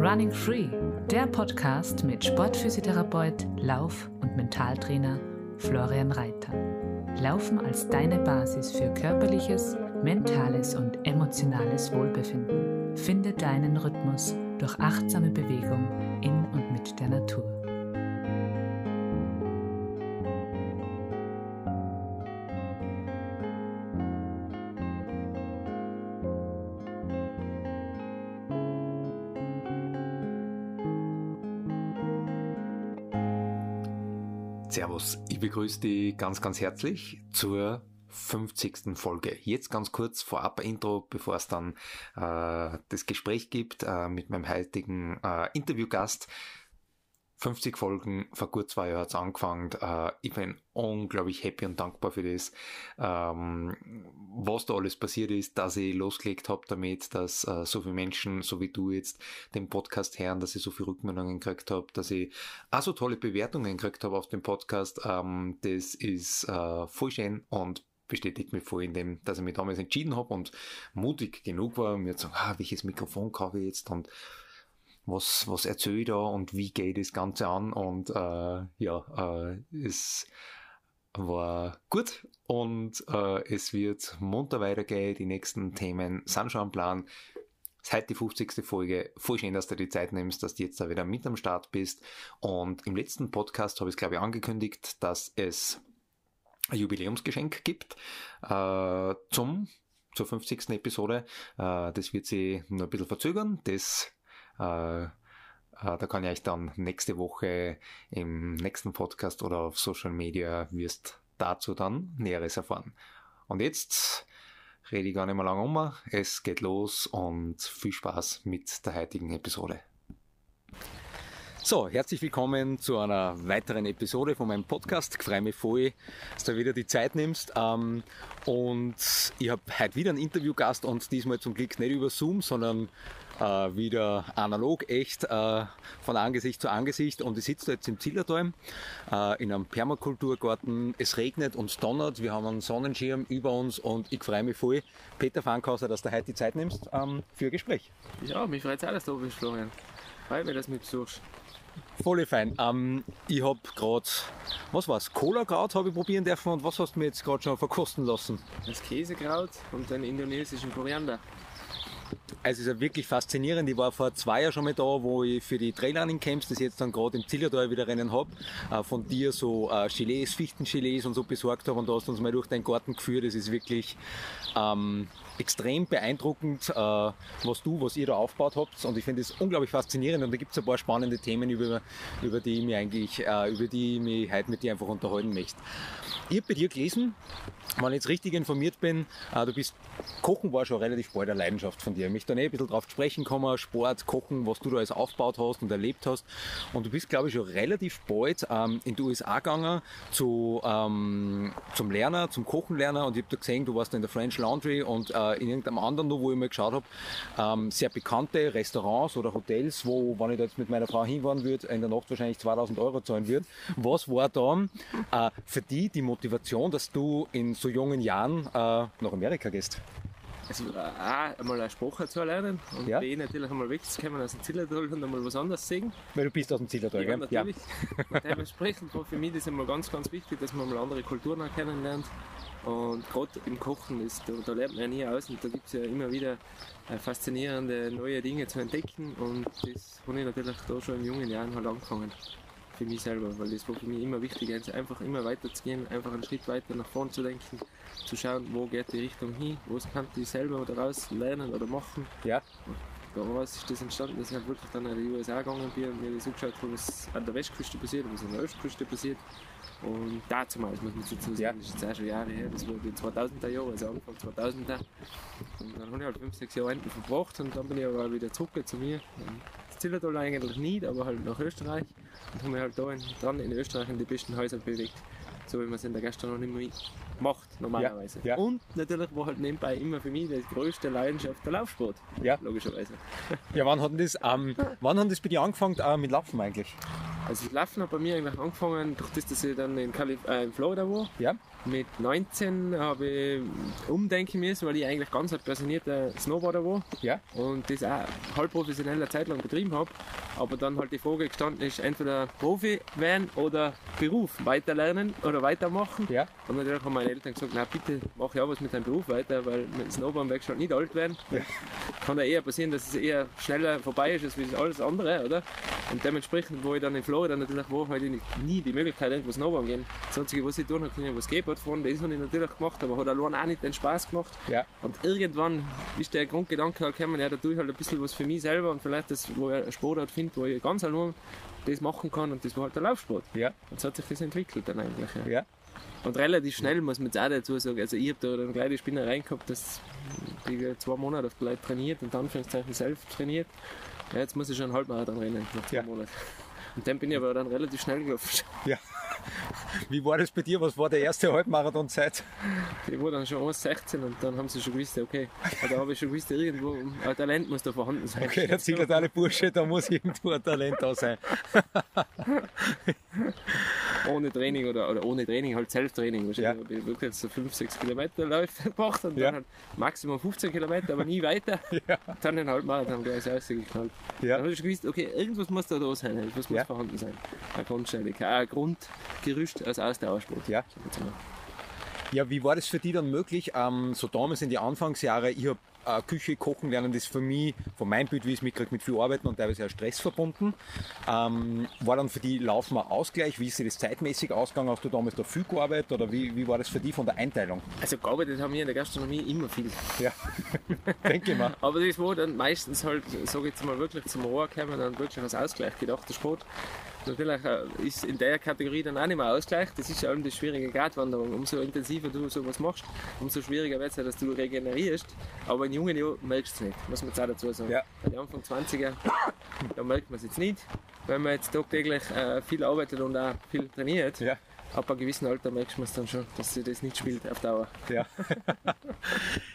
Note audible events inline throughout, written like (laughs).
Running Free, der Podcast mit Sportphysiotherapeut, Lauf- und Mentaltrainer Florian Reiter. Laufen als deine Basis für körperliches, mentales und emotionales Wohlbefinden. Finde deinen Rhythmus durch achtsame Bewegung in und mit der Natur. Servus, ich begrüße dich ganz, ganz herzlich zur 50. Folge. Jetzt ganz kurz vorab Intro, bevor es dann äh, das Gespräch gibt äh, mit meinem heutigen äh, Interviewgast. 50 Folgen, vor gut zwei Jahren hat es angefangen. Äh, ich bin unglaublich happy und dankbar für das, ähm, was da alles passiert ist, dass ich losgelegt habe damit, dass äh, so viele Menschen, so wie du jetzt, den Podcast hören, dass ich so viele Rückmeldungen gekriegt habe, dass ich auch so tolle Bewertungen gekriegt habe auf dem Podcast. Ähm, das ist äh, voll schön und bestätigt mich voll in dem, dass ich mich damals entschieden habe und mutig genug war, mir zu sagen, ah, welches Mikrofon kaufe ich jetzt und was, was erzähle ich da und wie geht das Ganze an und äh, ja, äh, es war gut und äh, es wird munter weitergehen. Die nächsten Themen sind schon am Plan. Heute die 50. Folge. Voll schön, dass du die Zeit nimmst, dass du jetzt da wieder mit am Start bist. Und im letzten Podcast habe ich glaube ich, angekündigt, dass es ein Jubiläumsgeschenk gibt äh, zum zur 50. Episode. Äh, das wird sich nur ein bisschen verzögern. Das da kann ich euch dann nächste Woche im nächsten Podcast oder auf Social Media wirst dazu dann Näheres erfahren. Und jetzt rede ich gar nicht mehr lange um. Es geht los und viel Spaß mit der heutigen Episode. So, herzlich willkommen zu einer weiteren Episode von meinem Podcast. Ich freue mich voll, dass du wieder die Zeit nimmst. Ähm, und ich habe heute wieder einen Interviewgast und diesmal zum Glück nicht über Zoom, sondern äh, wieder analog, echt äh, von Angesicht zu Angesicht. Und ich sitze jetzt im Zillertal äh, in einem Permakulturgarten. Es regnet und donnert. Wir haben einen Sonnenschirm über uns und ich freue mich voll, Peter Fankhauser, dass du heute die Zeit nimmst ähm, für ein Gespräch. Ja, mich freut es auch, dass du da bist, Florian. Weil mir das mit besuchst. Voll fein. Ähm, ich habe gerade, was war's, Cola-Kraut habe ich probieren dürfen und was hast du mir jetzt gerade schon verkosten lassen? Das Käsekraut und den indonesischen Koriander. Also es ist ja wirklich faszinierend. Ich war vor zwei Jahren schon mal da, wo ich für die Trailrunning Camps, das jetzt dann gerade im Zillertal wieder rennen habe, äh, von dir so äh, Gelees, Fichtengelees und so besorgt habe und da hast du uns mal durch deinen Garten geführt. Das ist wirklich ähm, extrem beeindruckend, äh, was du, was ihr da aufgebaut habt. Und ich finde es unglaublich faszinierend und da gibt es ein paar spannende Themen, über, über die ich mich eigentlich, äh, über die ich mich heute mit dir einfach unterhalten möchte. Ich habe bei dir gelesen, wenn ich jetzt richtig informiert bin, äh, du bist, Kochen war schon relativ bald eine Leidenschaft von dir. Ich möchte da nicht ein bisschen drauf sprechen kommen, Sport, Kochen, was du da alles aufgebaut hast und erlebt hast. Und du bist, glaube ich, schon relativ bald ähm, in die USA gegangen zu, ähm, zum Lerner, zum Kochenlerner. Und ich habe da gesehen, du warst in der French Laundry und äh, in irgendeinem anderen, wo ich mal geschaut habe, ähm, sehr bekannte Restaurants oder Hotels, wo, wenn ich da jetzt mit meiner Frau hinfahren würde, in der Nacht wahrscheinlich 2000 Euro zahlen würde. Was war dann äh, für die die Motivation, dass du in so jungen Jahren äh, nach Amerika gehst? Also A, einmal eine Sprache zu lernen und Ja. B, natürlich einmal wegzukommen aus dem Zillertal und einmal was anderes sehen. Weil du bist aus dem Zillertal, Ja, gell? natürlich. Und dementsprechend war für mich das immer ganz, ganz wichtig, dass man mal andere Kulturen auch kennenlernt. Und gerade im Kochen, ist, da, da lernt man ja nie aus und da gibt es ja immer wieder äh, faszinierende neue Dinge zu entdecken und das habe ich natürlich da schon in jungen Jahren halt angefangen. Für mich selber, weil das war für mich immer wichtig, einfach immer weiter zu gehen, einfach einen Schritt weiter nach vorn zu denken, zu schauen, wo geht die Richtung hin, was kann ich selber daraus lernen oder machen. Ja. Daraus ist das entstanden, dass ich halt wirklich dann in die USA gegangen bin und mir das angeschaut habe, was an der Westküste passiert, was an der Ostküste passiert. Und dazu mal, das muss man dazu sagen, Ja. das ist jetzt auch schon Jahre her, das war die 2000er Jahre, also Anfang 2000er. Und dann habe ich halt 5, 6 Jahre hinten verbracht und dann bin ich aber wieder zurück zu mir. Das Zillertal eigentlich nicht, aber halt nach Österreich und habe mich halt da in, dann in Österreich in die besten Häuser bewegt. So wie man es in der Gastronomie mehr macht, normalerweise. Ja, ja. Und natürlich war halt nebenbei immer für mich die größte Leidenschaft der Laufsport. Ja. Logischerweise. Ja, wann hat denn das, ähm, wann hat das bei dir angefangen äh, mit Laufen eigentlich? Also das Laufen hat bei mir eigentlich angefangen, durch das, dass ich dann in, Kalif äh, in Florida war. Ja. Mit 19 habe ich umdenken müssen, weil ich eigentlich ganz ein passionierter Snowboarder war Ja. und das auch halb professionell eine Zeit lang betrieben habe. Aber dann halt die Frage gestanden ist, entweder Profi werden oder Beruf weiterlernen oder weitermachen. Ja. Und natürlich haben meine Eltern gesagt, na bitte mach ja was mit deinem Beruf weiter, weil mit dem Snowboarden wächst halt nicht alt werden. Ja. Kann ja eher passieren, dass es eher schneller vorbei ist als alles andere, oder? Und dementsprechend, wo ich dann in Florida natürlich war, hatte ich nie die Möglichkeit, irgendwo Snowboarden gehen. Das Einzige, was ich tun habe, können, was Skateboard fahren, das habe ich natürlich gemacht, aber hat allein auch nicht den Spaß gemacht. Ja. Und irgendwann ist der Grundgedanke halt gekommen, ja, da tue ich halt ein bisschen was für mich selber und vielleicht das, wo ich einen Sportart finde, wo ich ganz allein das machen kann und das war halt der Laufsport. Ja. Und so hat sich das entwickelt dann eigentlich. Ja. Ja. Und relativ schnell muss man jetzt auch dazu sagen, also ich habe da eine kleine Spinnerei gehabt, das ich zwei Monate auf Leute trainiert und Anführungszeichen selbst trainiert. Ja, jetzt muss ich schon einen Halbmarathon rennen nach zwei Ja. Monaten. Und dann bin ich aber dann relativ schnell gelaufen. Ja. Wie war das bei dir? Was war der erste Halbmarathonzeit? Ich war dann schon 1,16 und dann haben sie schon gewusst, okay, da habe ich schon gewusst, irgendwo ein Talent muss da vorhanden sein. Okay, der alle Bursche, da muss irgendwo ein Talent da sein. (laughs) ohne Training oder, oder ohne Training, halt Selbsttraining. Ja. Wahrscheinlich habe ich wirklich so 5, 6 Kilometer Läufe (laughs) gemacht und Ja. dann halt Maximum 15 Kilometer, aber nie weiter. (laughs) Ja. Dann den Halbmarathon gleich rausgeknallt. Ja. Dann habe ich gewusst, okay, irgendwas muss da da sein, irgendwas muss Ja. Vorhanden sein. Eine Grundstelle, ein Grundgerüst als Ausdauersport. Ja. sag ich jetzt mal. Ja, wie war das für dich dann möglich? Ähm, so damals in die Anfangsjahre, ich habe äh, Küche, Kochen lernen, das ist für mich, von meinem Bild, wie ich es mitkriege, mit viel Arbeiten und teilweise auch Stress verbunden. Ähm, war dann für die Laufen ein Ausgleich? Wie ist dir das zeitmäßig ausgegangen? Hast du damals da viel gearbeitet oder wie, wie war das für dich von der Einteilung? Also gearbeitet haben wir in der Gastronomie immer viel. Ja, (laughs) denke ich mal. (laughs) Aber das war dann meistens halt, sage ich jetzt mal, wirklich zum Rohr gekommen und wirklich als Ausgleich gedacht, der Sport. Natürlich äh, ist in der Kategorie dann auch nicht mehr Ausgleich. Das ist ja allem die schwierige Gratwanderung. Umso intensiver du sowas machst, umso schwieriger wird es ja, dass du regenerierst. Aber in jungen Jahren merkst du es nicht, muss man jetzt auch dazu sagen. Ja. Bei den Anfang 20er, da merkt man es jetzt nicht. Wenn man jetzt tagtäglich äh, viel arbeitet und auch viel trainiert, Ja. Ab einem gewissen Alter merkst man es dann schon, dass sich das nicht spielt auf Dauer. Ja.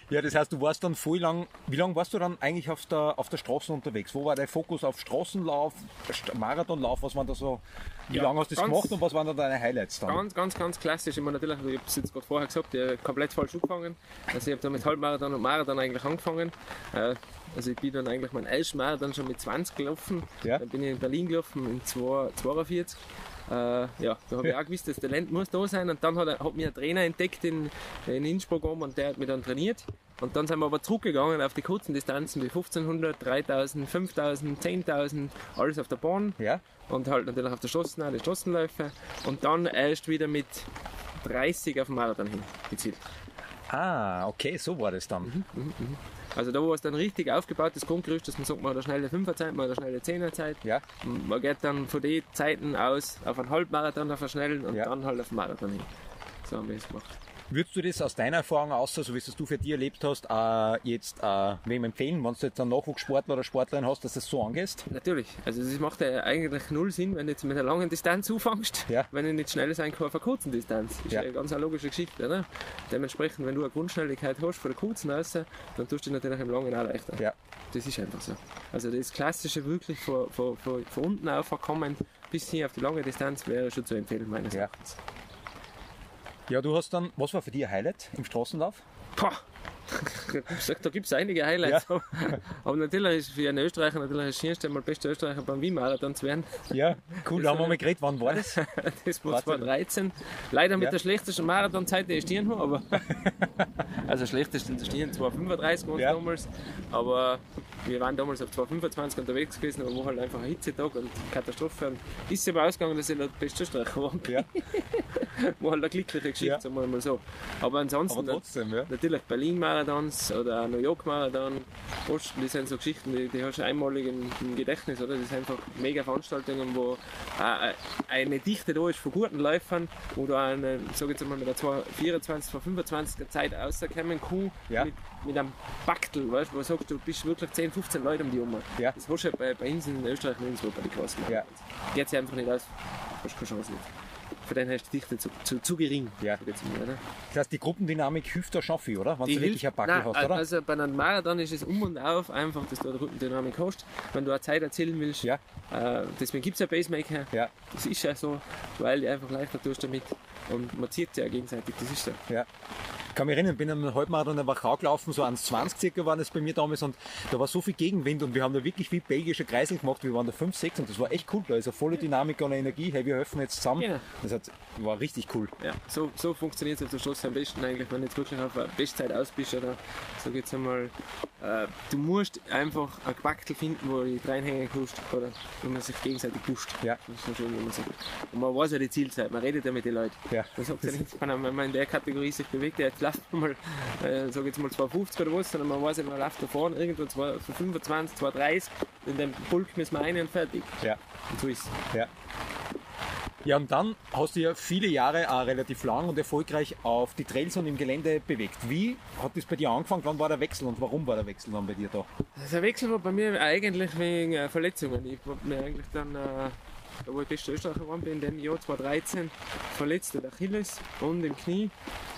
ja, das heißt, du warst dann voll lang, wie lange warst du dann eigentlich auf der, auf der Straße unterwegs? Wo war dein Fokus auf Straßenlauf, St- Marathonlauf? Was waren da so, wie Ja, lange hast du das gemacht und was waren da deine Highlights dann? Ganz, ganz, ganz klassisch. Ich meine, natürlich, ich habe es jetzt gerade vorher gesagt, ich habe komplett falsch angefangen. Also ich habe da mit Halbmarathon und Marathon eigentlich angefangen. Äh, Also ich bin dann eigentlich mein ersten Marathon schon mit 20 gelaufen. Ja. Dann bin ich in Berlin gelaufen in 2 42. Äh, ja, da habe ich auch gewusst, das Talent muss da sein. Und dann hat, hat mir ein Trainer entdeckt in, in Innsbruck oben und der hat mich dann trainiert. Und dann sind wir aber zurückgegangen auf die kurzen Distanzen wie 1500, 3000, 5000, 10.000, alles auf der Bahn Ja? und halt natürlich auf der Straße die Straßenläufe und dann erst wieder mit 30 auf den Marathon hin gezielt. Ah, okay, so war das dann. Also da war es dann richtig aufgebaut, das Grundgerüst, dass man sagt, man hat eine schnelle 5er Zeit, man hat eine schnelle 10er Zeit. Ja? Man geht dann von den Zeiten aus auf einen Halbmarathon, auf einen schnellen und Ja. dann halt auf den Marathon hin. So haben wir es gemacht. Würdest du das aus deiner Erfahrung aus, so wie es du für dich erlebt hast, äh, jetzt äh, wem empfehlen, wenn du jetzt einen Nachwuchssportler oder Sportlerin hast, dass du das so angehst? Natürlich, also das macht ja eigentlich null Sinn, wenn du jetzt mit einer langen Distanz anfängst, Ja. wenn du nicht schnell sein kann auf einer kurzen Distanz. Ist Ja. ja. eine ganz eine logische Geschichte. Ne? Dementsprechend, wenn du eine Grundschnelligkeit hast von der kurzen raus, dann tust du dich natürlich im Langen auch leichter. Ja. Das ist einfach so. Also das Klassische wirklich von, von, von, von unten aufkommen bis hin auf die lange Distanz wäre schon zu empfehlen, meines. Erachtens. Ja, du hast dann, was war für dich ein Highlight im Straßenlauf? Pah. Da gibt es einige Highlights. Aber natürlich ist für einen Österreicher natürlich das Schönste, mal bester Österreicher beim Wien-Marathon zu werden. Ja, cool, da haben wir mal geredet, wann war das? (laughs) Das war Warte. 2013. Leider mit Ja. der schlechtesten Marathonzeit, die ich stehen habe, aber. (laughs) also schlechteste der Stirn 2,35 waren Ja. damals. Aber wir waren damals auf 2,25 unterwegs gewesen, aber war halt einfach ein Hitzetag und Katastrophe. Und ist aber ausgegangen, dass ich der beste Österreicher war. Ja, (laughs) War halt eine glückliche Geschichte, Ja. sagen wir mal so. Aber ansonsten. aber trotzdem, ja. Natürlich Berlin-Marathons oder New York-Marathon, Boston, das sind so Geschichten, die, die hast du einmalig im, im Gedächtnis, oder? Das sind einfach mega Veranstaltungen, wo äh, eine Dichte da ist von guten Läufern, wo du eine, sag jetzt mal, mit der 224, 225er Zeit rauskommen kann, Ja. mit, mit einem Baktel, weißt du, wo sagst, du bist wirklich 10, 15 Leute um die Uhr. Ja. Das hast du ja bei, bei uns in Österreich nirgendwo bei den Klassen. Ja. Geht sich einfach nicht aus. Hast keine Chance nicht. Ist die Dichte zu, zu, zu gering. Ja. mal? Das heißt, die Gruppendynamik hilft da schon viel, oder? Wenn Die du wirklich ein Backel Nein, hast, oder? Also bei einem Marathon ist es um und auf einfach, dass du eine Rückendynamik hast. Wenn du eine Zeit erzielen willst, Ja. äh, deswegen gibt es ja Pacemaker. Ja. Das ist ja so, weil du einfach leichter tust damit. Und man zieht ja gegenseitig, das ist so. Ja. Ich kann mich erinnern, ich bin einen Halbmarathon in Wachau gelaufen, so 1,20 circa war das bei mir damals und da war so viel Gegenwind und wir haben da wirklich wie belgische Kreisel gemacht, wir waren da 5, 6 und das war echt cool, da ist eine volle Dynamik und Energie, hey, wir helfen jetzt zusammen. Genau. Das hat, war richtig cool. Ja, so, so funktioniert es auf der Straße am besten eigentlich, wenn du jetzt wirklich auf eine Bestzeit aus bist oder sag jetzt einmal, äh, du musst einfach ein Gebackel finden, wo du reinhängen kannst oder wenn man sich gegenseitig pusht. Ja. Das ist so schön, wenn man sagt. Und man weiß ja die Zielzeit, man redet ja mit den Leuten. Ja. Man sagt ja nicht, wenn man in der Kategorie sich bewegt, jetzt läuft man mal, äh, sag jetzt mal 250 oder was, sondern man weiß man läuft da vorne irgendwo 2, 25, 230, in dem Pulk müssen wir rein und fertig. Ja. Und so ist es. Ja. Ja, und dann hast du ja viele Jahre auch relativ lang und erfolgreich auf die Trails und im Gelände bewegt. Wie hat das bei dir angefangen? Wann war der Wechsel und warum war der Wechsel dann bei dir da? Der Wechsel war bei mir eigentlich wegen äh, Verletzungen. Ich habe mir eigentlich dann, äh, da wo ich bester Österreicher geworden bin, in dem Jahr 2013 verletzt in Achilles und im Knie.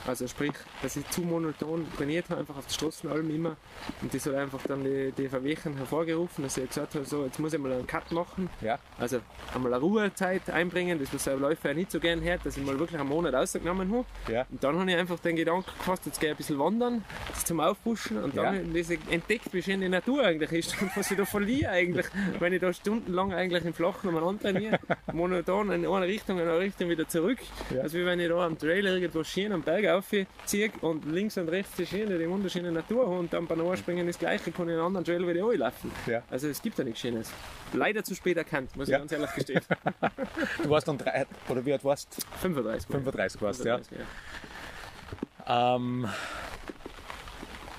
Also sprich, dass ich zu monoton trainiert habe, einfach auf der Straßenalm immer. Und das hat einfach dann die, die Verwehen hervorgerufen, dass ich gesagt habe, so, jetzt muss ich mal einen Cut machen. Ja. Also einmal eine Ruhezeit einbringen, das was ein Läufer ja nicht so gern hört, dass ich mal wirklich einen Monat rausgenommen habe. Ja. Und dann habe ich einfach den Gedanken gefasst, jetzt gehe ich ein bisschen wandern, das zum Aufpuschen und dann Ja. habe ich entdeckt, wie schön die Natur eigentlich ist und (laughs) was ich da verliere eigentlich, wenn ich da stundenlang eigentlich im Flachen umeinander trainiere, (laughs) monoton in eine Richtung, in eine Richtung wieder zurück. Ja. Also wie wenn ich da am Trail irgendwo schön am Berg aufziehe und links und rechts die schöne, die wunderschöne Natur habe und dann beim Anspringen das gleiche kann ich in einen anderen Trail wieder anlaufen. Ja. Also es gibt da nichts Schönes. Leider zu spät erkannt, muss Ja. ich ganz ehrlich gestehen. (laughs) Du warst dann drei, oder wie alt warst 35. 35 warst, ja. 35, Ähm,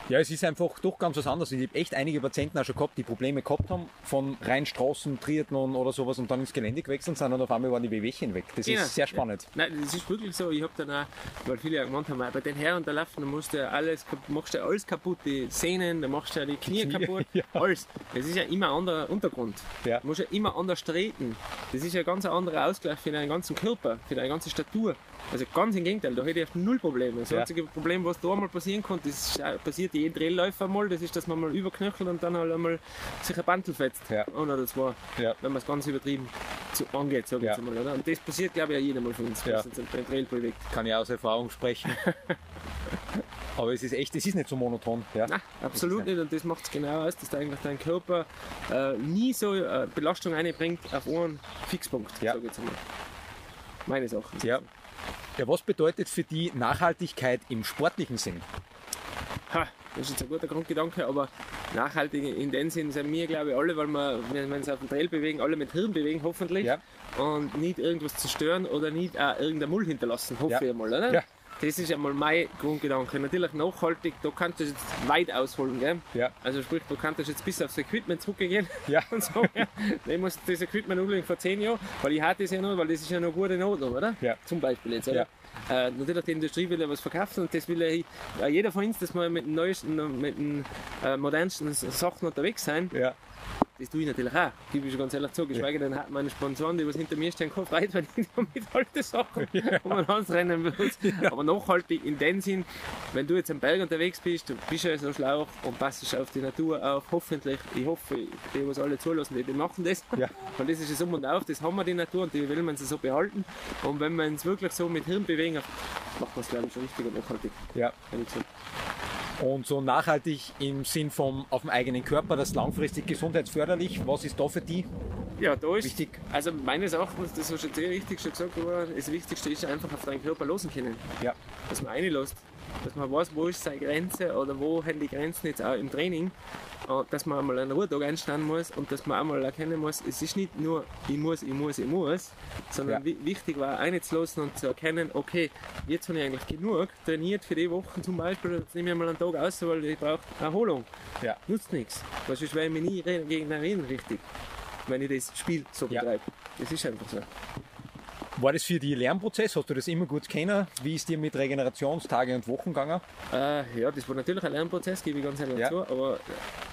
ja, es ist einfach doch ganz was anderes. Ich habe echt einige Patienten auch schon gehabt, die Probleme gehabt haben von rein Straßen, Triathlon oder sowas und dann ins Gelände gewechselt sind und auf einmal waren die Wehwehchen weg. Das Genau. ist sehr spannend. Nein, das ist wirklich so. Ich habe dann auch, weil viele ja gemeint haben, bei den Herren da laufen, da musst du ja alles, machst du ja alles kaputt, die Sehnen, da machst du ja die Knie, Knie, (laughs) kaputt, ja. alles. Das ist ja immer ein anderer Untergrund. Ja. Du musst ja immer anders treten. Das ist ja ganz ein anderer Ausgleich für deinen ganzen Körper, für deine ganze Statur. Also ganz im Gegenteil, da hätte ich null Probleme. Das Ja. einzige Problem, was da einmal passieren das ist, passiert jedem Trailläufer mal, das ist, dass man mal überknöchelt und dann halt einmal sich ein Bandel fetzt. Ja. Ein oder zwei, Ja. wenn man es ganz übertrieben zu, angeht, sag ich Ja. jetzt einmal. Oder? Und das passiert, glaube ich, auch jedem mal von uns, Ja. was uns beim Trail bewegt. Kann ich aus Erfahrung sprechen. (laughs) Aber es ist echt, es ist nicht so monoton. Ja. Nein, absolut nicht. Und das macht es genau aus, dass da eigentlich dein Körper äh, nie so äh, Belastung einbringt auf einen Fixpunkt, Ja. sag ich jetzt einmal. Meine Sachen. Ja. ja, was bedeutet für die Nachhaltigkeit im sportlichen Sinn? Ha, das ist jetzt ein guter Grundgedanke, aber nachhaltig in dem Sinn sind wir, glaube ich, alle, weil wir, wenn wir uns auf dem Trail bewegen, alle mit Hirn bewegen, hoffentlich. Ja. Und nicht irgendwas zerstören oder nicht auch irgendein Müll hinterlassen, hoffe Ja. ich einmal, oder? Ja. Das ist einmal mein Grundgedanke. Natürlich nachhaltig, da kannst du jetzt weit ausholen, gell? Ja. Also sprich, du kannst jetzt bis aufs Equipment zurückgehen (laughs) Ja. und so. Ja. Ich muss das Equipment umlegen vor zehn Jahren, weil ich hatte das ja noch, weil das ist ja noch gute Notung, oder? Ja. Zum Beispiel jetzt, oder? Äh, natürlich, die Industrie will ja was verkaufen und das will ja äh, jeder von uns, dass wir mit den neuesten, mit den äh, modernsten Sachen unterwegs sein. Ja. Das tue ich natürlich auch, gebe ich schon ganz ehrlich zu. Geschweige denn hat meine Sponsoren, die was hinter mir stehen, keine Freude, weil ich damit alte Sachen (laughs) um ein Hans rennen will. Aber nachhaltig in dem Sinn, wenn du jetzt am Berg unterwegs bist, du bist ja so schlau und passest auf die Natur auf, hoffentlich, ich hoffe, die was alle zulassen, die, die machen das. Ja. Weil das ist es um und auf, das haben wir die Natur und die will man sie so behalten. Und wenn wir uns wirklich so mit Hirn bewegen, macht man es glaube ich schon richtig und nachhaltig. Ja. ehrlich gesagt. Und so nachhaltig im Sinn vom auf dem eigenen Körper, das langfristig gesundheitsförderlich. Was ist da für die? Ja, da ist, Wichtig. also meines Erachtens, das hast du sehr richtig schon gesagt, aber das Wichtigste ist einfach auf deinen Körper losen können. Ja. Dass man reinlässt. Dass man weiß, wo ist seine Grenze oder wo haben die Grenzen jetzt auch im Training. Und Dass man einmal einen Ruhetag einstellen muss und dass man einmal erkennen muss, es ist nicht nur ich muss, ich muss, ich muss, sondern Ja. wi- wichtig war einzulassen und zu erkennen, okay, jetzt habe ich eigentlich genug trainiert für die Wochen zum Beispiel, jetzt nehme ich mal einen Tag aus, weil ich brauche Erholung. Ja. Nutzt nichts. Weil sonst werde ich mich nie gegen erinnern richtig, wenn ich das Spiel so Ja. betreibe. Das ist einfach so. War das für die Lernprozess? Hast du das immer gut kennen? Wie ist dir mit Regenerationstage und Wochen gegangen? Äh, ja, das war natürlich ein Lernprozess, gebe ich ganz ehrlich Ja. zu, aber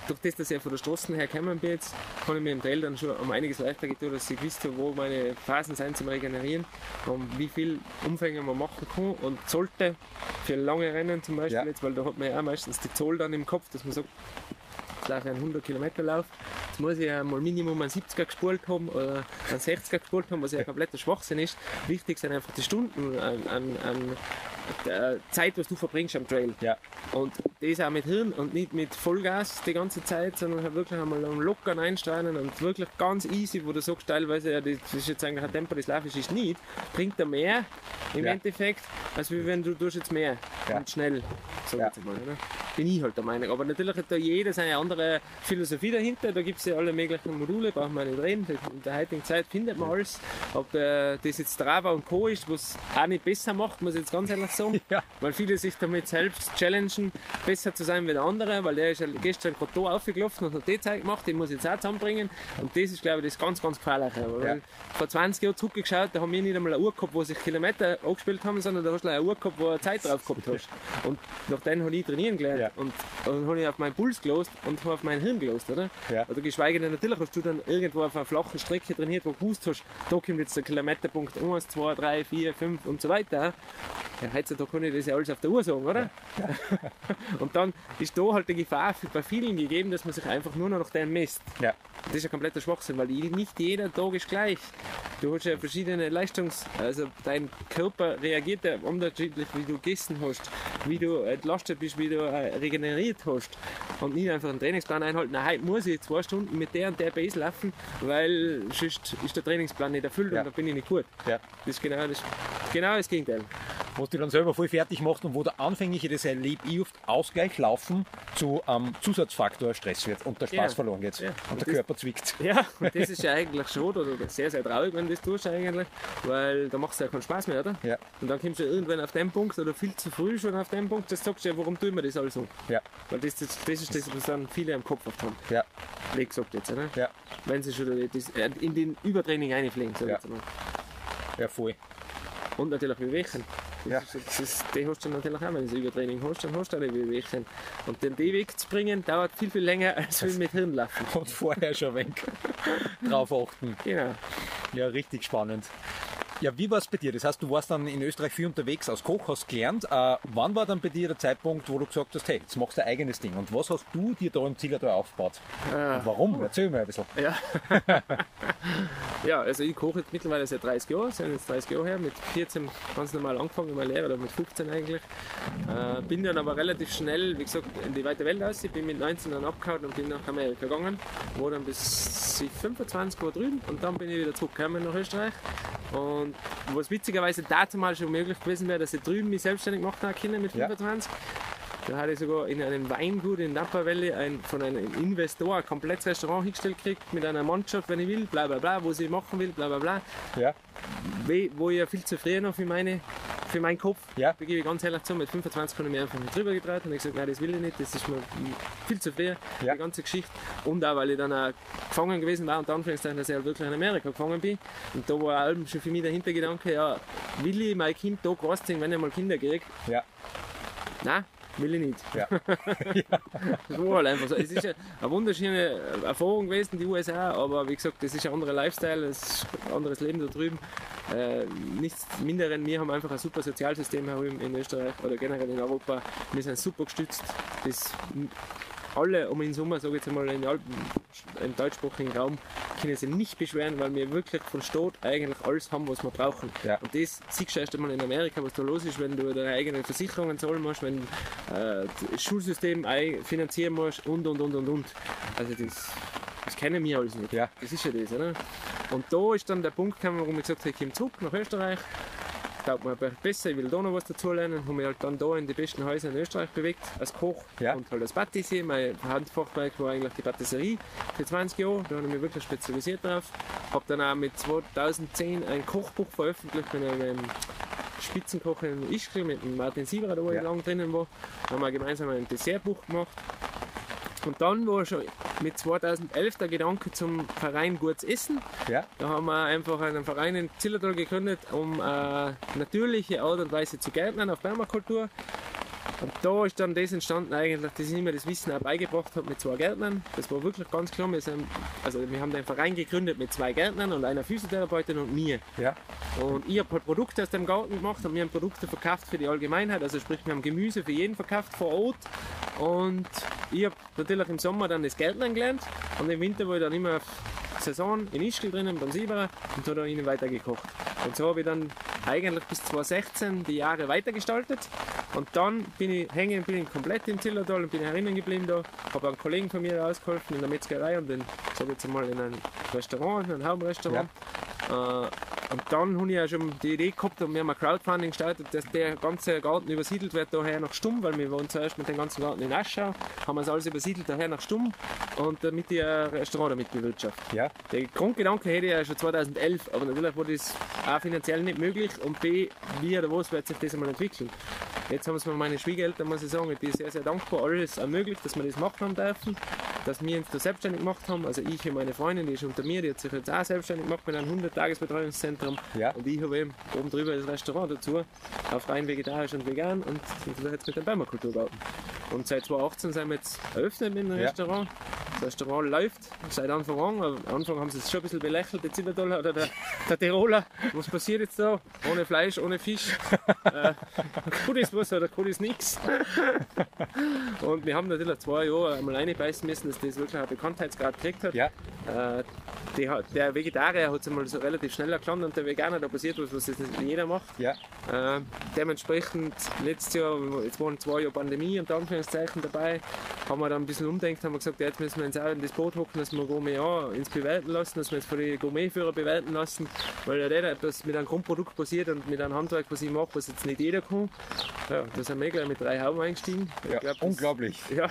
durch das, dass ich von der Straße her gekommen bin, jetzt, kann ich mir im Trail dann schon um einiges leichter getan, dass ich gewusst habe, wo meine Phasen sind zum Regenerieren und wie viel Umfänge man machen kann und sollte für lange Rennen zum Beispiel Ja. jetzt, weil da hat man ja auch meistens die Zoll dann im Kopf, dass man sagt, jetzt laufe ich einen 100 Kilometer Lauf, muss ich ja mal Minimum einen 70er gespult haben oder einen 60er gespult haben, was ja ein kompletter Schwachsinn ist. Wichtig sind einfach die Stunden an, an, an der Zeit, was du verbringst am Trail. Ja. Und das auch mit Hirn und nicht mit Vollgas die ganze Zeit, sondern halt wirklich einmal am Lockern einsteigen und wirklich ganz easy, wo du sagst, teilweise, ja, das ist jetzt eigentlich ein Tempo, das Lauf ist, ist nicht, bringt er mehr im Ja. Endeffekt, als wenn du tust jetzt mehr Ja. und schnell, sag Ja. ich jetzt mal. Oder? Bin ich halt der Meinung. Aber natürlich hat da jeder seine andere Philosophie dahinter, da gibt es ja alle möglichen Module, brauchen wir nicht reden, in der heutigen Zeit findet man alles. Ob äh, das jetzt Strava und Co. ist, was auch nicht besser macht, muss ich jetzt ganz ehrlich sagen. (laughs) Ja. Weil viele sich damit selbst challengen, besser zu sein wie der andere, weil der ist ja gestern gerade da aufgelaufen und hat die Zeit gemacht, den muss ich jetzt auch zusammenbringen. Und das ist, glaube ich, das ganz, ganz Gefährliche. Ja. Vor 20 Jahren zurückgeschaut, da haben wir nicht einmal eine Uhr gehabt, wo sich Kilometer angespielt haben, sondern da hast du eine Uhr gehabt, wo du eine Zeit drauf gehabt hast. (laughs) Und nach denen habe ich trainieren gelernt. Ja. Und dann habe ich auf meinen Puls gelost und habe auf mein Hirn gelost, oder? Ja. Oder geschweige denn, natürlich hast du dann irgendwo auf einer flachen Strecke trainiert, wo du gewusst hast, da kommt jetzt der Kilometerpunkt 1, 2, 3, 4, 5 und so weiter. Ja, heutzutage kann ich das ja alles auf der Uhr sagen, oder? (laughs) und dann ist da halt die Gefahr bei vielen gegeben, dass man sich einfach nur noch nach denen misst. Ja. Das ist ja kompletter Schwachsinn, weil nicht jeder Tag ist gleich. Du hast ja verschiedene Leistungs-, also dein Körper reagiert ja unterschiedlich, wie du gegessen hast, wie du entlastet bist, wie du äh, regeneriert hast. Und nicht einfach einen Trainingsplan einhalten, na, heute muss ich zwei Stunden mit der und der Base laufen, weil sonst ist der Trainingsplan nicht erfüllt Ja. und da bin ich nicht gut. Ja. Das ist genau das, genau das Gegenteil. Was die dann selber voll fertig macht und wo der anfängliche, das erlebe ich oft, Ausgleich laufen zu ähm, Zusatzfaktor Stress wird und der Spaß Ja. verloren geht Ja. und Und der Körper zwickt. Ja, (laughs) und das ist ja eigentlich schade oder sehr, sehr traurig, wenn du das tust eigentlich, weil da macht es ja keinen Spaß mehr, oder? Ja. Und dann kommst du irgendwann auf den Punkt oder viel zu früh schon auf den Punkt, das sagst du ja, warum tun wir das alles so? Ja. Weil das, das, das ist das, was dann viele am Kopf haben. Ja. Wie gesagt jetzt, oder? Ja. Wenn sie schon das, äh, in den Übertraining reinfliegen, sag ich Ja. jetzt mal. Ja, voll. Und natürlich Das Ja. ist, das ist, die hast du natürlich auch, wenn du das Übertraining hast, dann hast du auch die Wehwehchen. Und den die wegzubringen, dauert viel, viel länger, als wenn mit Hirn laufen. (laughs) Und vorher schon wenig drauf achten. Genau. Ja, richtig spannend. Ja, wie war es bei dir? Das heißt, du warst dann in Österreich viel unterwegs als Koch, hast gelernt. Äh, wann war dann bei dir der Zeitpunkt, wo du gesagt hast, hey, jetzt machst du dein eigenes Ding? Und was hast du dir da im Zillertal aufgebaut? Äh. Und warum? Erzähl mir ein bisschen. Ja. (laughs) ja, also ich koche jetzt mittlerweile seit 30 Jahren, sind jetzt 30 Jahre her, mit 14 ganz normal angefangen, meine Lehre, oder mit 15 eigentlich. Äh, bin dann aber relativ schnell, wie gesagt, in die weite Welt aus. Ich bin mit 19 dann abgehauen und bin nach Amerika gegangen, war dann bis ich 25 war drüben und dann bin ich wieder zurückgekommen nach Österreich. Und was witzigerweise dazu mal schon möglich gewesen wäre, dass ich drüben mich selbstständig gemacht habe, Kinder mit Ja. 25. Da hatte ich sogar in einem Weingut in Napa Valley ein, von einem Investor ein komplettes Restaurant hingestellt gekriegt mit einer Mannschaft, wenn ich will, bla bla bla, wo sie machen will, bla bla bla. Ja, Wo ich ja viel zu früh noch für, meine, für meinen Kopf, Ja. da gebe ich ganz ehrlich zu, mit 25 habe ich mich einfach nicht drüber getraut und ich gesagt, nein, das will ich nicht, das ist mir viel zu früh, Ja. die ganze Geschichte. Und auch, weil ich dann auch gefangen gewesen war und Anführungszeichen, dass ich halt wirklich in Amerika gefangen bin. Und da war auch schon für mich der Hintergedanke, ja, will ich mein Kind da großziehen, wenn ich mal Kinder kriege? ja, Nein, will ich nicht. ja. (laughs) Das war halt einfach so. Es ist ja eine wunderschöne Erfahrung gewesen, die USA, aber wie gesagt, das ist ein anderer Lifestyle, es ist ein anderes Leben da drüben. Äh, nichts minderen, wir haben einfach ein super Sozialsystem hier in, in Österreich oder generell in Europa. Wir sind super gestützt. Das alle um den Sommer, sage ich jetzt einmal, in Alpen, im deutschsprachigen Raum, können sich nicht beschweren, weil wir wirklich von Staat eigentlich alles haben, was wir brauchen. Ja. Und das siehst du erst einmal in Amerika, was da los ist, wenn du deine eigenen Versicherungen zahlen musst, wenn äh, das Schulsystem finanzieren musst und und und und und. Also das, das kennen wir alles nicht. Ja. Das ist ja das, oder? Und da ist dann der Punkt gekommen, warum ich gesagt habe, ich komme zurück nach Österreich. Taugt mir besser, ich will da noch was dazu lernen. Habe mich halt dann da in die besten Häuser in Österreich bewegt, als Koch Ja. und halt als Patissier. Mein Handfachwerk war eigentlich die Patisserie für 20 Jahre. Da habe ich mich wirklich spezialisiert drauf. Habe dann auch mit 2010 ein Kochbuch veröffentlicht mit einem Spitzenkoch in Ischgl, mit dem Martin Sieberer, da wo Ja. ich lange drinnen war. Da haben wir gemeinsam ein Dessertbuch gemacht. Und dann war schon mit 2011 der Gedanke zum Verein Gutes Essen. ja. Da haben wir einfach einen Verein in Zillertal gegründet, um äh, natürliche Art und Weise zu gärtnern auf Permakultur. Und da ist dann das entstanden eigentlich, dass ich mir das Wissen auch beigebracht habe mit zwei Gärtnern. Das war wirklich ganz klar. Wir, sind, also wir haben den Verein gegründet mit zwei Gärtnern und einer Physiotherapeutin und mir. Ja. Und ich habe halt Produkte aus dem Garten gemacht und wir haben Produkte verkauft für die Allgemeinheit. Also sprich, wir haben Gemüse für jeden verkauft vor Ort. Und ich habe natürlich im Sommer dann das Gärtnern gelernt und im Winter war ich dann immer auf Saison in Ischgl drinnen beim Sieberer und habe dann ihnen weitergekocht. Und so habe ich dann eigentlich bis 2016 die Jahre weitergestaltet. Und dann bin ich hängen bin ich komplett im Zillertal und bin herinnen geblieben da. Habe einen Kollegen von mir ausgeholfen in der Metzgerei und dann, sag jetzt einmal, in einem Restaurant, in einem Haubenrestaurant. Äh, und dann habe ich ja schon die Idee gehabt und wir haben ein Crowdfunding gestartet, dass der ganze Garten übersiedelt wird daher nach Stumm, weil wir wohnen zuerst mit dem ganzen Garten in Aschau, haben wir es alles übersiedelt daher nach Stumm und damit ich ein Restaurant damit bewirtschafte. Ja. Der Grundgedanke hätte ich ja schon 2011, aber natürlich war das A finanziell nicht möglich und B, wie oder was wird sich das einmal entwickeln. Jetzt haben es mir meine Schwiegereltern, muss ich sagen, bin sehr, sehr dankbar, alles ermöglicht, dass wir das machen haben dürfen, dass wir uns da selbstständig gemacht haben. Also ich und meine Freundin, die ist unter mir, die hat sich jetzt auch selbstständig gemacht mit einem 100-Tages-Betreuungszentrum. Ja. Und ich habe eben oben drüber das Restaurant dazu, auf rein vegetarisch und vegan und ich jetzt mit dem Permakulturgarten. Und seit 2018 sind wir jetzt eröffnet mit dem Ja. Restaurant. Das Restaurant läuft seit Anfang an. Am Anfang haben sie es schon ein bisschen belächelt, der Zillertaler oder der, der Tiroler. Was passiert jetzt da? Ohne Fleisch, ohne Fisch. (laughs) äh, gut ist was oder gut ist nichts. Und wir haben natürlich zwei Jahre einmal reinbeißen müssen, dass das wirklich einen Bekanntheitsgrad gekriegt hat. Ja. Äh, hat- der Vegetarier hat es einmal so relativ schnell erkannt und der Veganer, da passiert was, was jetzt nicht jeder macht. Ja. Äh, dementsprechend, letztes Jahr, jetzt waren zwei Jahre Pandemie und Anführungszeichen dabei, haben wir dann ein bisschen umdenkt, haben wir gesagt, ja, jetzt müssen wir uns auch in das Boot hocken, dass wir Gourmet ja, ins Bewerten lassen, dass wir jetzt von den Gourmetführer bewerten lassen, weil ja der etwas mit einem Grundprodukt passiert und mit einem Handwerk, was ich mache, was jetzt nicht jeder kann. Ja, da sind wir gleich mit drei Hauben eingestiegen. Ja. glaub, das- Unglaublich. ja,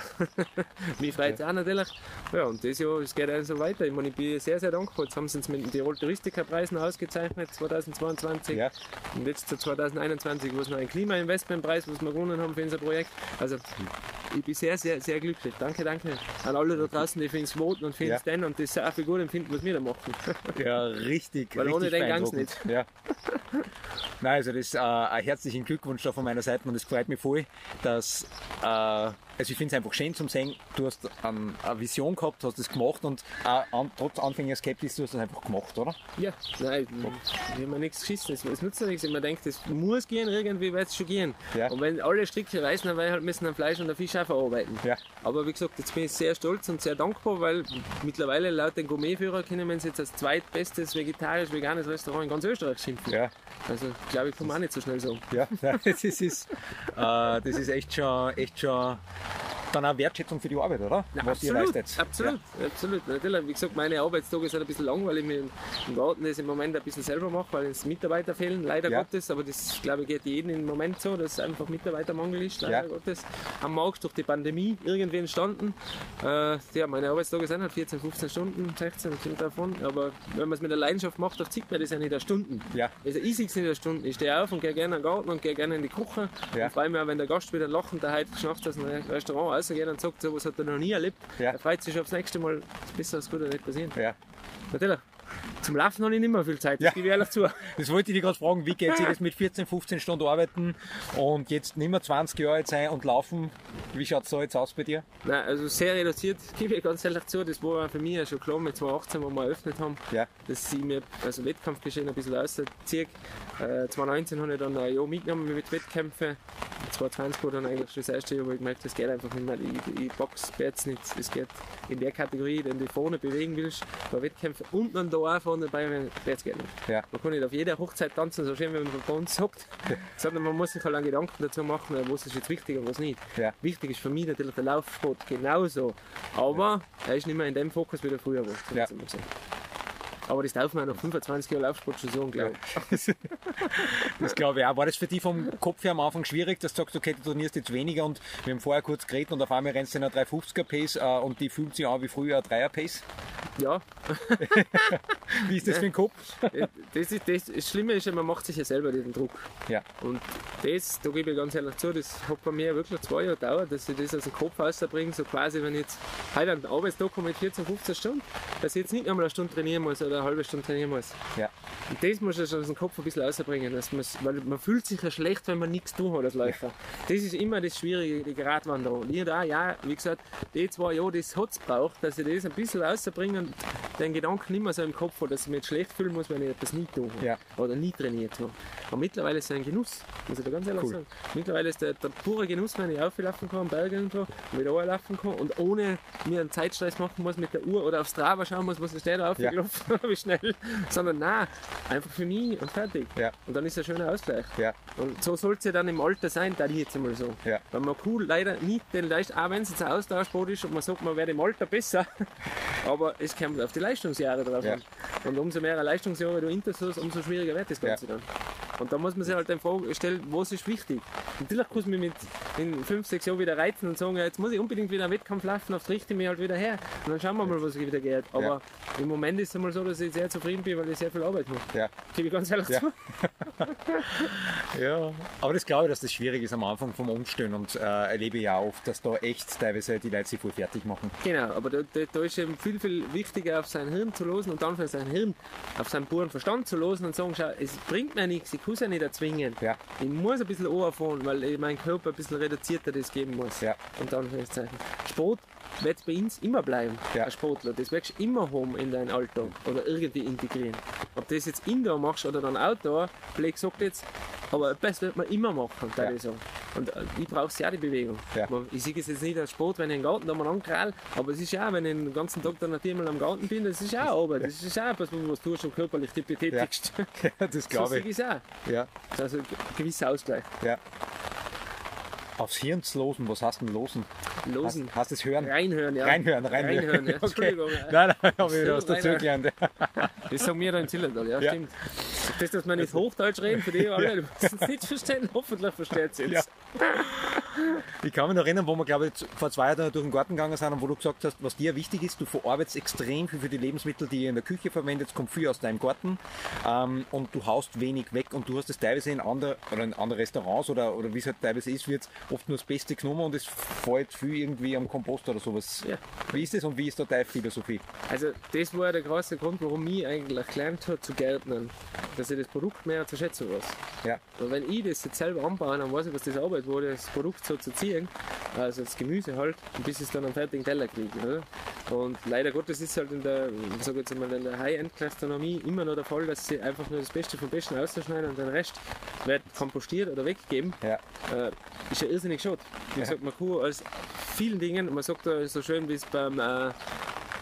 (laughs) mich freut es auch natürlich. Ja, und das Jahr, es geht also weiter. Ich meine, ich bin sehr, sehr dankbar. Jetzt haben sie uns mit dem Tirol Touristikerpreisen ausgezeichnet, 2022. Ja. Und jetzt zu 2021, wo es noch ein Klimainvestmentpreis, was wir gewonnen haben für unser Projekt. Also, ich bin sehr, sehr, sehr glücklich. Danke, danke an alle da draußen, die für uns voten und für uns Ja. denn und das auch für gut empfinden, was wir da machen. (laughs) Ja, richtig. Weil richtig ohne den gang's beeindruckend. Ja. (laughs) Nein, also das äh, ein herzlichen Glückwunsch da von meiner Seite und es freut mich voll, dass äh, also ich finde es einfach schön zum sehen, du hast ähm, eine Vision gehabt, hast das gemacht und äh, an, trotz anfänglicher Skepsis, du hast das einfach gemacht, oder? Ja, nein, wir haben ja nichts geschissen. Es, es nutzt ja nichts. Man denkt, es muss gehen, irgendwie wird es schon gehen. Ja. Und wenn alle Stricke reißen, dann wir halt müssen am Fleisch und am Fisch auch verarbeiten. Ja. Aber wie gesagt, jetzt bin ich sehr stolz und sehr dankbar, weil mittlerweile laut den Gourmetführer können wir uns jetzt als zweitbestes vegetarisch-veganes Restaurant in ganz Österreich schimpfen. Ja. Also, glaube ich, kann man auch nicht so schnell sagen. Ja, (laughs) das ist, ist, äh, das ist echt schon, echt schon dann auch Wertschätzung für die Arbeit, oder? Ja, Was ihr absolut, leistet. absolut, absolut. Natürlich, wie gesagt, meine Arbeitstage sind ein bisschen lang, weil ich mir im Garten das im Moment ein bisschen selber mache, weil uns Mitarbeiter fehlen, leider Ja. Gottes. Aber das, glaube ich, geht jedem im Moment so, dass einfach Mitarbeitermangel ist, leider Ja. Gottes. Am Markt durch die Pandemie irgendwie entstanden. Äh, ja, meine Arbeitstage sind halt 14, 15 Stunden, 16 kommt davon. Aber wenn man es mit der Leidenschaft macht, dann sieht man das ja nicht in Stunden. Ja. Also ich sehe es nicht in Stunden. Ich stehe auf und gehe gerne in den Garten und gehe gerne in die Küche. Ja. Und mich auch, wenn der Gast wieder lachend daheim geschnappt aus einem Restaurant rausgeht und sagt, sowas hat er noch nie erlebt. Ja. Er freut sich aufs nächste Mal. Besser als gut nicht passieren. Ja. Natürlich. Zum Laufen habe ich nicht mehr viel Zeit, das Ja. gebe ich ehrlich zu. (laughs) Das wollte ich dich gerade fragen, wie geht sich das mit 14, 15 Stunden arbeiten und jetzt nicht mehr 20 Jahre alt sein und laufen? Wie schaut es da jetzt aus bei dir? Nein, also sehr reduziert, (laughs) gebe ich ganz ehrlich zu. Das war für mich ja schon klar mit 2018, wo wir eröffnet haben, Ja. dass ich mir also Wettkampfgeschehen ein bisschen ausziehe. Äh, 2019 habe ich dann ein Jahr mitgenommen mit Wettkämpfen. 2020 war dann eigentlich schon das erste Jahr, wo ich gemerkt das geht einfach nicht mehr. Ich, ich boxe jetzt nicht. Es geht in der Kategorie, wenn du vorne bewegen willst, bei Wettkämpfen und dann da auch vorne dabei, wenn jetzt geht nicht. Ja. Man kann nicht auf jeder Hochzeit tanzen, so schön wie man bei uns sagt, (laughs) sondern man muss sich halt einen Gedanken dazu machen, was ist jetzt wichtig und was nicht. Ja. Wichtig ist für mich natürlich der Laufsport genauso, aber er ist nicht mehr in dem Fokus, wie er früher war. so Ja. Aber das darf man nach 25 Jahren Laufsport schon sagen, glaube ich. (laughs) Das glaube ich auch. War das für dich vom Kopf her am Anfang schwierig, dass du sagst, okay, du trainierst jetzt weniger und wir haben vorher kurz geredet und auf einmal rennst du in einer 350er Pace äh, und die fühlt sich an wie früher eine 3er Pace? Ja, (laughs) Wie ist das für den Kopf? Äh, das, ist, das, das Schlimme ist ja, man macht sich ja selber den Druck. Ja. Und das, da gebe ich ganz ehrlich zu, das hat bei mir wirklich zwei Jahre gedauert, dass ich das aus dem Kopf rausbringe, so quasi, wenn ich jetzt heute einen Arbeitstag komme mit 14, 15 Stunden, dass ich jetzt nicht einmal eine Stunde trainieren muss oder eine halbe Stunde trainieren muss. Ja. Und das muss ich schon aus dem Kopf ein bisschen rausbringen, dass weil man fühlt sich ja schlecht, wenn man nichts tun hat als Läufer. Das ist immer das Schwierige, die Gratwanderung. Und ich da, ja, wie gesagt, die zwei Jahre, das hat es braucht, dass ich das ein bisschen rausbringe und den Gedanken mehr so im Kopf habe, dass ich mich schlecht fühlen muss, wenn ich etwas nicht tue Ja. oder nie trainiert habe. Aber mittlerweile ist es ein Genuss, muss ich da ganz ehrlich Cool. sagen. Mittlerweile ist der, der pure Genuss, wenn ich auflaufen kann, am Berg irgendwo, wieder runterlaufen kann und ohne mir einen Zeitstress machen muss mit der Uhr oder auf Strava schauen muss, was ist der da aufgelaufen, (laughs) wie schnell, sondern nein, einfach für mich und fertig. Ja. Und dann ist ein schöner Ausgleich. Ja. Und so soll es ja dann im Alter sein, da ich jetzt einmal so. Ja. Weil man cool leider nicht den Leist, auch wenn es jetzt ein Austauschsport ist und man sagt, man wäre im Alter besser, (laughs) aber es kommt auf die Leistungsjahre drauf Ja. an. Und umso mehr Leistungsjahre du hinter hast, umso schwieriger wird das Ganze dann. Und da muss man sich halt dann Frage stellen, was ist wichtig? Natürlich kann es mich mit in fünf, sechs Jahren wieder reizen und sagen, ja, jetzt muss ich unbedingt wieder einen Wettkampf laufen, auf richte ich mich halt wieder her. Und dann schauen wir mal, was wieder geht. Aber Ja. im Moment ist es einmal so, dass ich sehr zufrieden bin, weil ich sehr viel Arbeit mache. Ja. Gebe ich ganz ehrlich Ja. zu. (laughs) Ja, aber das glaube ich, dass das schwierig ist am Anfang vom Umstellen und äh, erlebe ja oft, dass da echt teilweise die Leute sich voll fertig machen. Genau, aber da, da, da ist eben viel, viel wichtiger, auf sein Hirn zu losen und dann für sein Hirn auf seinen puren Verstand zu losen und sagen, schau, es bringt mir nichts, ich kann es ja nicht erzwingen. Ja. Ich muss ein bisschen anfahren, weil ich mein Körper ein bisschen reduzierter das geben muss. Ja. Und dann Sport wird bei uns immer bleiben, Ja. ein Sportler. Das wirst du immer haben in deinen Alltag oder irgendwie integrieren. Ob du das jetzt Indoor machst oder dann Outdoor, Blake sagt jetzt, aber das wird man immer machen, Ja. ja. ich sagen. Und äh, ich brauche ja die Bewegung. Ja. Ich sehe es jetzt nicht als Sport, wenn ich im Garten da mal ankrall, aber es ist ja, wenn ich den ganzen Tag dann natürlich mal am Garten bin, das ist auch Arbeit. Das ist auch etwas, was du schon körperlich dich betätigst. (laughs) Ja, das So glaube sehe ich. ich es auch. Ja, Das ist also ein gewisser Ausgleich. ja. Aufs Hirn zu losen, was hast du denn losen? Losen. Hast, hast das Hören? Reinhören, ja. Reinhören, reinhören. Reinhören, ja. (laughs) Okay. Entschuldigung. Nein, nein, habe ich So, was dazu gelernt. (laughs) Das sagen wir da in Zillertal, ja, Ja. stimmt. Das, dass wir nicht Hochdeutsch reden, für die alle, die müssen es nicht verstehen, hoffentlich versteht es jetzt. Ja. (laughs) Ich kann mich noch erinnern, wo wir, glaube ich, vor zwei Jahren durch den Garten gegangen sind und wo du gesagt hast, was dir wichtig ist, du verarbeitest extrem viel für die Lebensmittel, die ihr in der Küche verwendet, kommt viel aus deinem Garten ähm, und du haust wenig weg und du hast es teilweise in andere, oder in andere Restaurants oder, oder wie es halt teilweise ist, wird oft nur das Beste genommen und es fällt viel irgendwie am Kompost oder sowas. Ja. Wie ist das und wie ist da deine Philosophie? Also das war der große Grund, warum ich eigentlich gelernt habe zu gärtnern, dass ich das Produkt mehr zu schätzen weiß. Ja, Weil wenn ich das jetzt selber anbaue, dann weiß ich, was das Arbeit war, das Produkt so zu ziehen, also das Gemüse halt, bis es dann am fertigen Teller kriege. Oder? Und leider Gottes ist halt in der, ich sag jetzt mal, in der High-End-Gastronomie immer noch der Fall, dass sie einfach nur das Beste vom Besten ausschneiden und den Rest wird kompostiert oder weggegeben. ja, Äh, ist ja irrsinnig schade. Wie gesagt, man kann aus vielen Dingen, man sagt da so schön, wie es beim äh,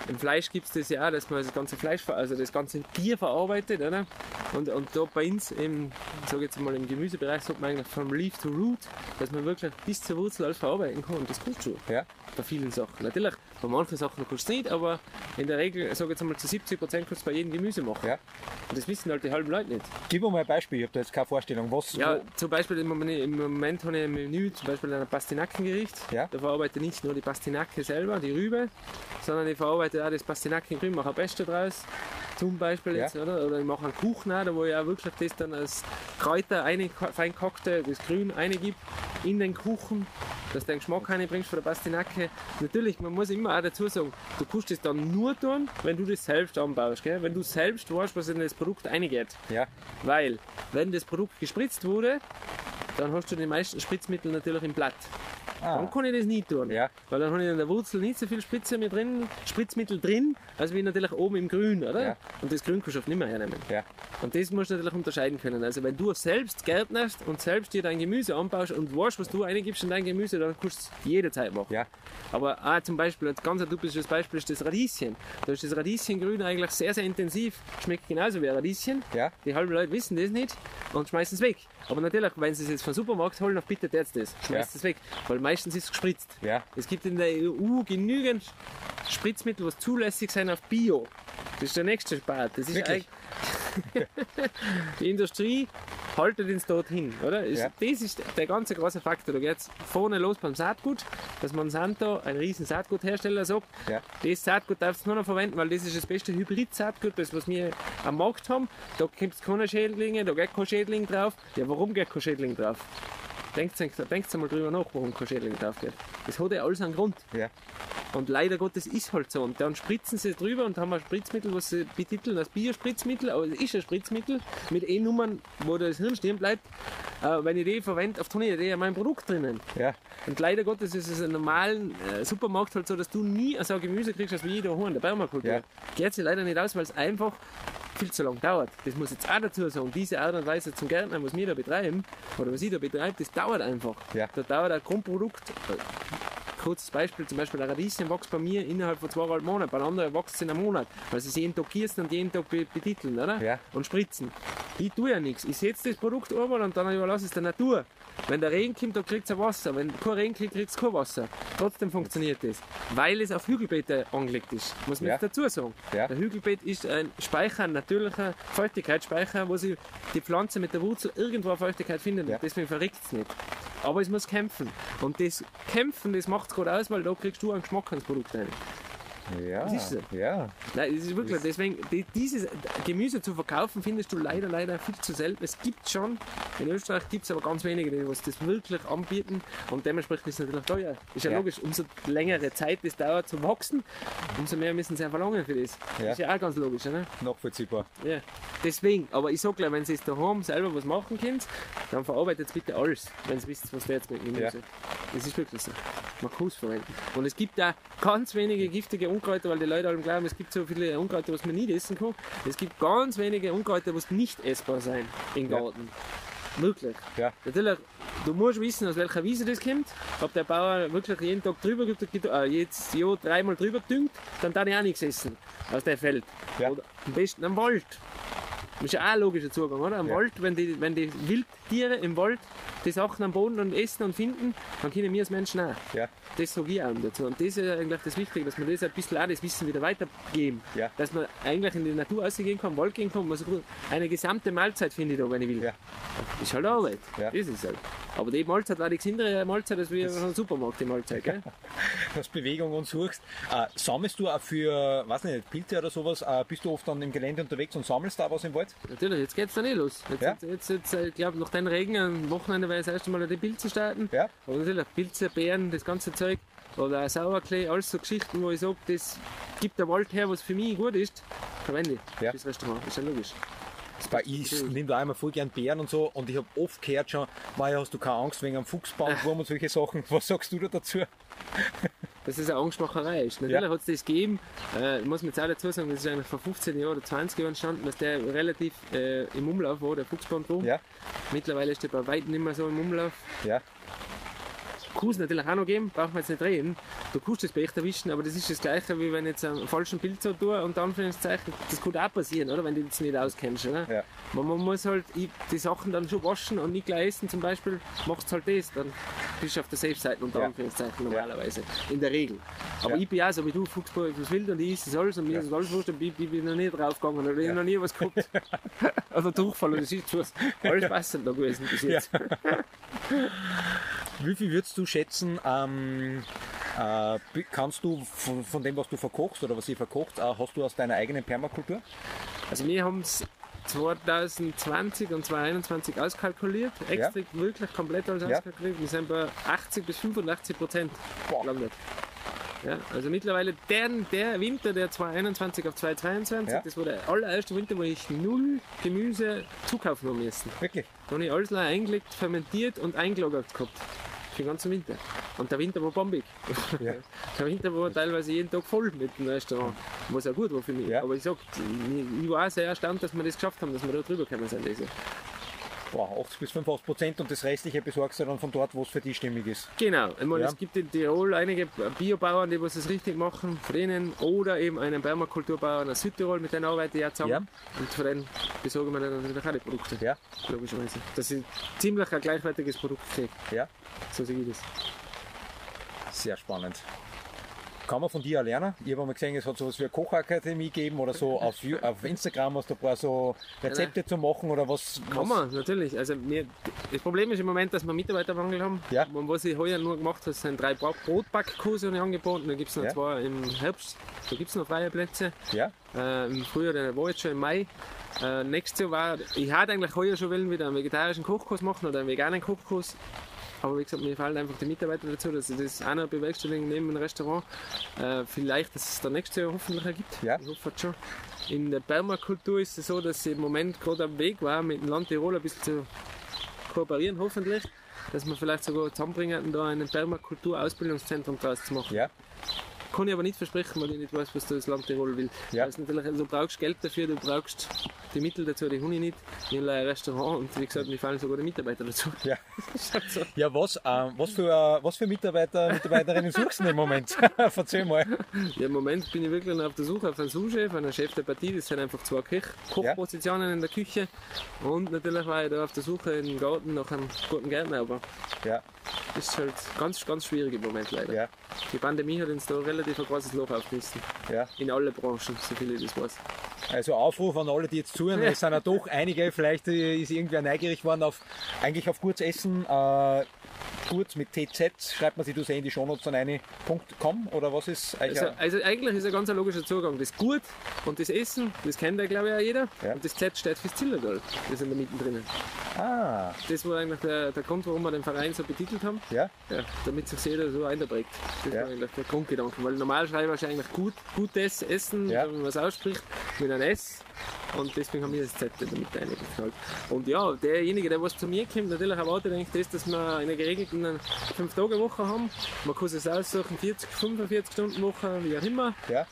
im Fleisch gibt es das ja auch, dass man das ganze Fleisch, also das ganze Tier verarbeitet, oder? Und, und da bei uns im, sag jetzt mal im Gemüsebereich, sagt man eigentlich vom Leaf to Root, dass man wirklich bis zur Wurzel alles verarbeiten kann. Und das du schon ja, bei vielen Sachen. Natürlich, bei manchen Sachen kannst du es nicht, aber in der Regel, ich sag jetzt mal zu 70 Prozent kannst du bei jedem Gemüse machen. ja. Und das wissen halt die halben Leute nicht. Gib mir mal ein Beispiel, ich habe da jetzt keine Vorstellung. Was, Ja, zum Beispiel im Moment, im Moment habe ich ein Menü, zum Beispiel ein Pastinackengericht. Ja. Da verarbeite ich nicht nur die Pastinake selber, die Rübe, sondern ich verarbeite auch das Pastinackengrün, mache ein Pesto draus. Zum Beispiel Ja. jetzt, oder? Oder ich mache einen Kuchen auch, da wo ich auch wirklich das dann als Kräuter fein gehackte, das Grün eingibt in den Kuchen, dass du den Geschmack reinbringst von der Pastinake. Natürlich, man muss immer auch dazu sagen, du kannst das dann nur tun, wenn du das selbst anbaust. Gell? Wenn du selbst weißt, was in das Produkt eingeht. ja, Weil, wenn das Produkt gespritzt wurde, dann hast du die meisten Spritzmittel natürlich im Blatt. Dann ah, kann ich das nicht tun. Ja. Weil dann habe ich in der Wurzel nicht so viel Spritze mit drin, Spritzmittel drin, als wie natürlich oben im Grün, oder? Ja. Und das Grün kannst du oft nicht mehr hernehmen. ja, Und das musst du natürlich unterscheiden können. Also wenn du selbst gärtnerst und selbst dir dein Gemüse anbaust und weißt, was du eingibst in dein Gemüse, dann kannst du es jederzeit machen. ja, Aber auch zum Beispiel, ein ganz ein typisches Beispiel ist das Radieschen. Da ist das Radieschengrün eigentlich sehr, sehr intensiv. Schmeckt genauso wie ein Radieschen. ja, Die halben Leute wissen das nicht und schmeißen es weg. Aber natürlich, wenn sie es jetzt vom Supermarkt holen, dann bitte jetzt das. Schmeißt es weg. Weil meistens ist es gespritzt. ja, Es gibt in der EU genügend Spritzmittel, was zulässig sind auf Bio. Das ist der nächste Part. Das ist Wirklich? Die Industrie haltet uns dorthin, oder? Ist, Ja. Das ist der ganze große Faktor. Da geht's vorne los beim Saatgut, dass Monsanto, ein riesen Saatguthersteller, sagt, Ja. das Saatgut darfst du nur noch verwenden, weil das ist das beste Hybrid-Saatgut, das was wir am Markt haben. Da gibt es keine Schädlinge, da geht kein Schädling drauf. Ja, warum geht kein Schädling drauf? Denkt denkt mal drüber nach, warum kein Schädling drauf geht. Das hat ja alles einen Grund. Ja. Und leider Gottes ist halt so. Und dann spritzen sie drüber und haben ein Spritzmittel, was sie betiteln als Biospritzmittel, aber es ist ein Spritzmittel mit E-Nummern, wo das Hirn stehen bleibt. Äh, wenn ich die verwende, auf Turnier, die in meinem Produkt drinnen. Ja. Und leider Gottes ist es im normalen äh, Supermarkt halt so, dass du nie so ein Gemüse kriegst, als wie jeder in der Permakultur. Ja. Geht sich leider nicht aus, weil es einfach viel zu lang dauert. Das muss jetzt auch dazu sagen. Diese Art und Weise zum Gärtnern, was wir da betreiben, oder was ich da betreibe, das dauert einfach. Ja. Da dauert ein Grundprodukt, äh, kurzes Beispiel, zum Beispiel ein Radieschen wächst bei mir innerhalb von zweieinhalb Monaten, bei anderen wächst es in einem Monat, weil sie es jeden Tag gießen und jeden Tag be betiteln, oder? Ja. Und spritzen. Ich tue ja nichts. Ich setze das Produkt einmal und dann überlasse es der Natur. Wenn der Regen kommt, dann kriegt es Wasser. Wenn kein Regen kriegt, kriegt es kein Wasser. Trotzdem funktioniert das. Weil es auf Hügelbeete angelegt ist. Muss man Ja. dazu sagen. Ja. Der Hügelbeet ist ein Speicher, ein natürlicher Feuchtigkeitsspeicher, wo sie die Pflanze mit der Wurzel irgendwo Feuchtigkeit findet. Ja. Deswegen verreckt es nicht. Aber es muss kämpfen. Und das Kämpfen, das macht gut aus, weil da kriegst du einen Geschmack ans Produkt rein. Ja. Das ist so. Ja. Nein, es ist wirklich, deswegen, die, dieses Gemüse zu verkaufen, findest du leider, leider viel zu selten. Es gibt schon, in Österreich gibt es aber ganz wenige, die was das wirklich anbieten und dementsprechend ist es natürlich teuer. Ist ja, Ja. logisch, umso längere Zeit es dauert zum Wachsen, umso mehr müssen sie verlangen für das. Ja. Ist ja auch ganz logisch, oder? Nachvollziehbar. Ja. Deswegen, aber ich sag gleich, wenn Sie es daheim selber was machen könnt, dann verarbeitet bitte alles, wenn Sie wisst, was da jetzt mit Gemüse. Ja. Das ist wirklich so. Man kann es verwenden. Und es gibt da ganz wenige giftige Unkräuter, weil die Leute alle glauben, es gibt so viele Unkräuter, was man nicht essen kann. Es gibt ganz wenige Unkräuter, was nicht essbar sein im Ja. Garten. Wirklich. Ja. Natürlich, du musst wissen, aus welcher Wiese das kommt. Ob der Bauer wirklich jeden Tag drüber, äh, jedes Jahr dreimal drüber düngt, dann darf ich auch nichts essen aus dem Feld. Ja. Oder am besten am Wald. Das ist ja auch ein logischer Zugang, oder? Am Ja. Wald, wenn die, wenn die Wildtiere im Wald die Sachen am Boden und essen und finden, dann können wir als Menschen auch. Ja. Das sage ich auch dazu. Und das ist eigentlich das Wichtige, dass wir das ein bisschen auch das Wissen wieder weitergeben. Ja. Dass man eigentlich in die Natur rausgehen kann, Wald gehen kann, man so gut- eine gesamte Mahlzeit finde ich da, wenn ich will. Ja. Ist halt Arbeit. Ja. Das ist halt. Aber die Mahlzeit war die gesündere Mahlzeit als wie im Supermarkt, die Mahlzeit. Gell? (laughs) Hast Bewegung und suchst. Äh, sammelst du auch für, weiß nicht, Pilze oder sowas, äh, bist du oft dann im Gelände unterwegs und sammelst da was im Wald? Natürlich, jetzt geht's dann eh los. Jetzt, Ja. jetzt, jetzt, jetzt äh, ich glaube, nach den Regen am Wochenende das erste Mal die Pilze starten. Ja. Aber natürlich Pilze, Beeren, das ganze Zeug. Oder auch Sauerklee, alles so Geschichten, wo ich sage, das gibt der Wald her, was für mich gut ist, verwende ich Ja. fürs Restaurant. Ist ja logisch. Bei ich nehme da einmal voll gern Bären und so und ich habe oft gehört schon, Maja, hast du keine Angst wegen einem Fuchsbandwurm und solche Sachen. Was sagst du da dazu? Dass es eine Angstmacherei ist. Natürlich Ja. hat es das gegeben. Äh, ich muss mir jetzt auch dazu sagen, das ist eigentlich vor 15 Jahren oder 20 Jahren entstanden, dass der relativ äh, im Umlauf war, der Fuchsbandwurm. Ja, Mittlerweile ist der bei weitem nicht mehr so im Umlauf. ja, Kann es natürlich auch noch geben, braucht man jetzt nicht reden. Du kannst das Becht erwischen, aber das ist das Gleiche, wie wenn ich jetzt einen falschen Bild so tue und Anführungszeichen, das kann auch passieren, oder? Wenn du das nicht auskennst, oder? Ja. Man, man muss halt die Sachen dann schon waschen und nicht gleich essen zum Beispiel, machst halt das, dann bist du auf der Safe-Seite unter Ja. Anführungszeichen normalerweise, in der Regel. Aber Ja. ich bin auch so wie du, Fuchsball, was wild und ich esse das alles und mir ist das alles wurscht und ich, ich bin noch nie draufgegangen oder ich habe noch nie was gehabt. (laughs) oder Durchfall oder das ist was. Alles passend da gewesen bis jetzt. (laughs) Wie viel würdest du schätzen, ähm, äh, kannst du von, von dem, was du verkochst oder was ihr verkocht, äh, hast du aus deiner eigenen Permakultur? Also wir haben es 2020 und 2021 auskalkuliert, extra wirklich komplett alles Ja. auskalkuliert. Wir sind bei 80 bis 85 Prozent gelandet. Ja, also mittlerweile der, der Winter, der 2021 auf 2022, Ja. das war der allererste Winter, wo ich null Gemüse zukaufen haben müssen. Wirklich? Da habe ich alles eingelegt, fermentiert und eingelagert gehabt. Den ganzen Winter. Und der Winter war bombig. (laughs) Ja. Der Winter war teilweise jeden Tag voll mit dem Restaurant. Was auch gut war für mich. Ja. Aber ich sag, ich ich war auch sehr erstaunt, dass wir das geschafft haben, dass wir da drüber gekommen sind. Also. Boah, 80 bis 85 Prozent und das restliche besorgst du dann von dort, wo es für dich stimmig ist. Genau. Ich meine, Ja. Es gibt in Tirol einige Biobauern, die was das richtig machen, von denen. Oder eben einen Permakulturbauern aus Südtirol, mit denen arbeite ich auch zusammen. Ja. Und von denen besorgen wir dann natürlich auch die Produkte. Ja. Logischerweise. Dass ich ziemlich ein gleichwertiges Produkt kriege. Ja. So sehe ich das. Sehr spannend. Kann man von dir lernen? Ich habe mal gesehen, es hat sowas wie eine Kochakademie gegeben oder so auf, auf Instagram hast du ein paar so Rezepte zu machen oder was? Kann was man, natürlich. Also wir, das Problem ist im Moment, dass wir Mitarbeitermangel haben. Ja. Und was ich heuer nur gemacht habe, sind drei Brotbackkurse angeboten. Da gibt es noch Ja. zwei im Herbst. Da gibt es noch freie Plätze. Ja, Äh, Im Frühjahr, der war jetzt schon im Mai. Äh, nächstes Jahr war, ich hatte eigentlich heuer schon wollen, wieder einen vegetarischen Kochkurs machen oder einen veganen Kochkurs. Aber wie gesagt, mir fallen einfach die Mitarbeiter dazu, dass ich das noch bewerkstelligen neben dem Restaurant. Äh, vielleicht, dass es da nächstes Jahr hoffentlich ergibt. Ja. Ich hoffe es schon. In der Permakultur ist es so, dass ich im Moment gerade am Weg war, mit dem Land Tirol ein bisschen zu kooperieren, hoffentlich. Dass wir vielleicht sogar zusammenbringen, da ein Permakultur-Ausbildungszentrum draus zu machen. ja, Kann ich aber nicht versprechen, weil ich nicht weiß, was das Land Tirol will. Ja. Es natürlich, also du brauchst Geld dafür, du brauchst die Mittel dazu, die habe ich nicht. Ich habe ein Restaurant und wie gesagt, mir fallen sogar die Mitarbeiter dazu. ja. (laughs) Halt so. Ja, was, ähm, was, für, äh, was für Mitarbeiter, Mitarbeiterinnen suchst du im Moment? (laughs) Erzähl mal. Ja, Im Moment bin ich wirklich noch auf der Suche auf einen Sous-Chef, einen Chef der Partie. Das sind einfach zwei Koch Kochpositionen in der Küche. Und natürlich war ich da auf der Suche im Garten nach einem guten Gärtner. Aber Ja, ist halt ganz, ganz schwierig im Moment leider. ja, Die Pandemie hat uns da relativ ein großes Loch aufgerissen. ja. In alle Branchen, so viel ich das weiß. Also Aufruf an alle, die jetzt zuhören. Es sind ja doch einige, vielleicht ist irgendwer neugierig geworden auf, eigentlich auf Kurzessen. Äh, kurz mit TZ, schreibt man sich das eh in die Shownotes dann eine .com oder was ist eigentlich? Also, also eigentlich ist ein ganz logischer Zugang. Das Gut und das Essen, das kennt ja glaube ich auch jeder. Ja. Und das Z steht fürs Zillertal. Das sind da mittendrin. ah, Das war eigentlich der, der Grund, warum wir den Verein so betitelt haben. ja, Ja, damit sich jeder so einprägt. Das Ja. war eigentlich der Grundgedanke. Weil normal schreibe ich eigentlich gut, gutes Essen, Ja. wenn man es ausspricht, mit einem S. Und deswegen haben wir das Z damit eingeknallt. Und ja, derjenige, der was zu mir kommt, natürlich erwartet eigentlich das, dass wir eine geregelte 5-Tage-Woche haben. Man kann es aussuchen, 40, 45 Stunden Woche, wie auch immer. ja,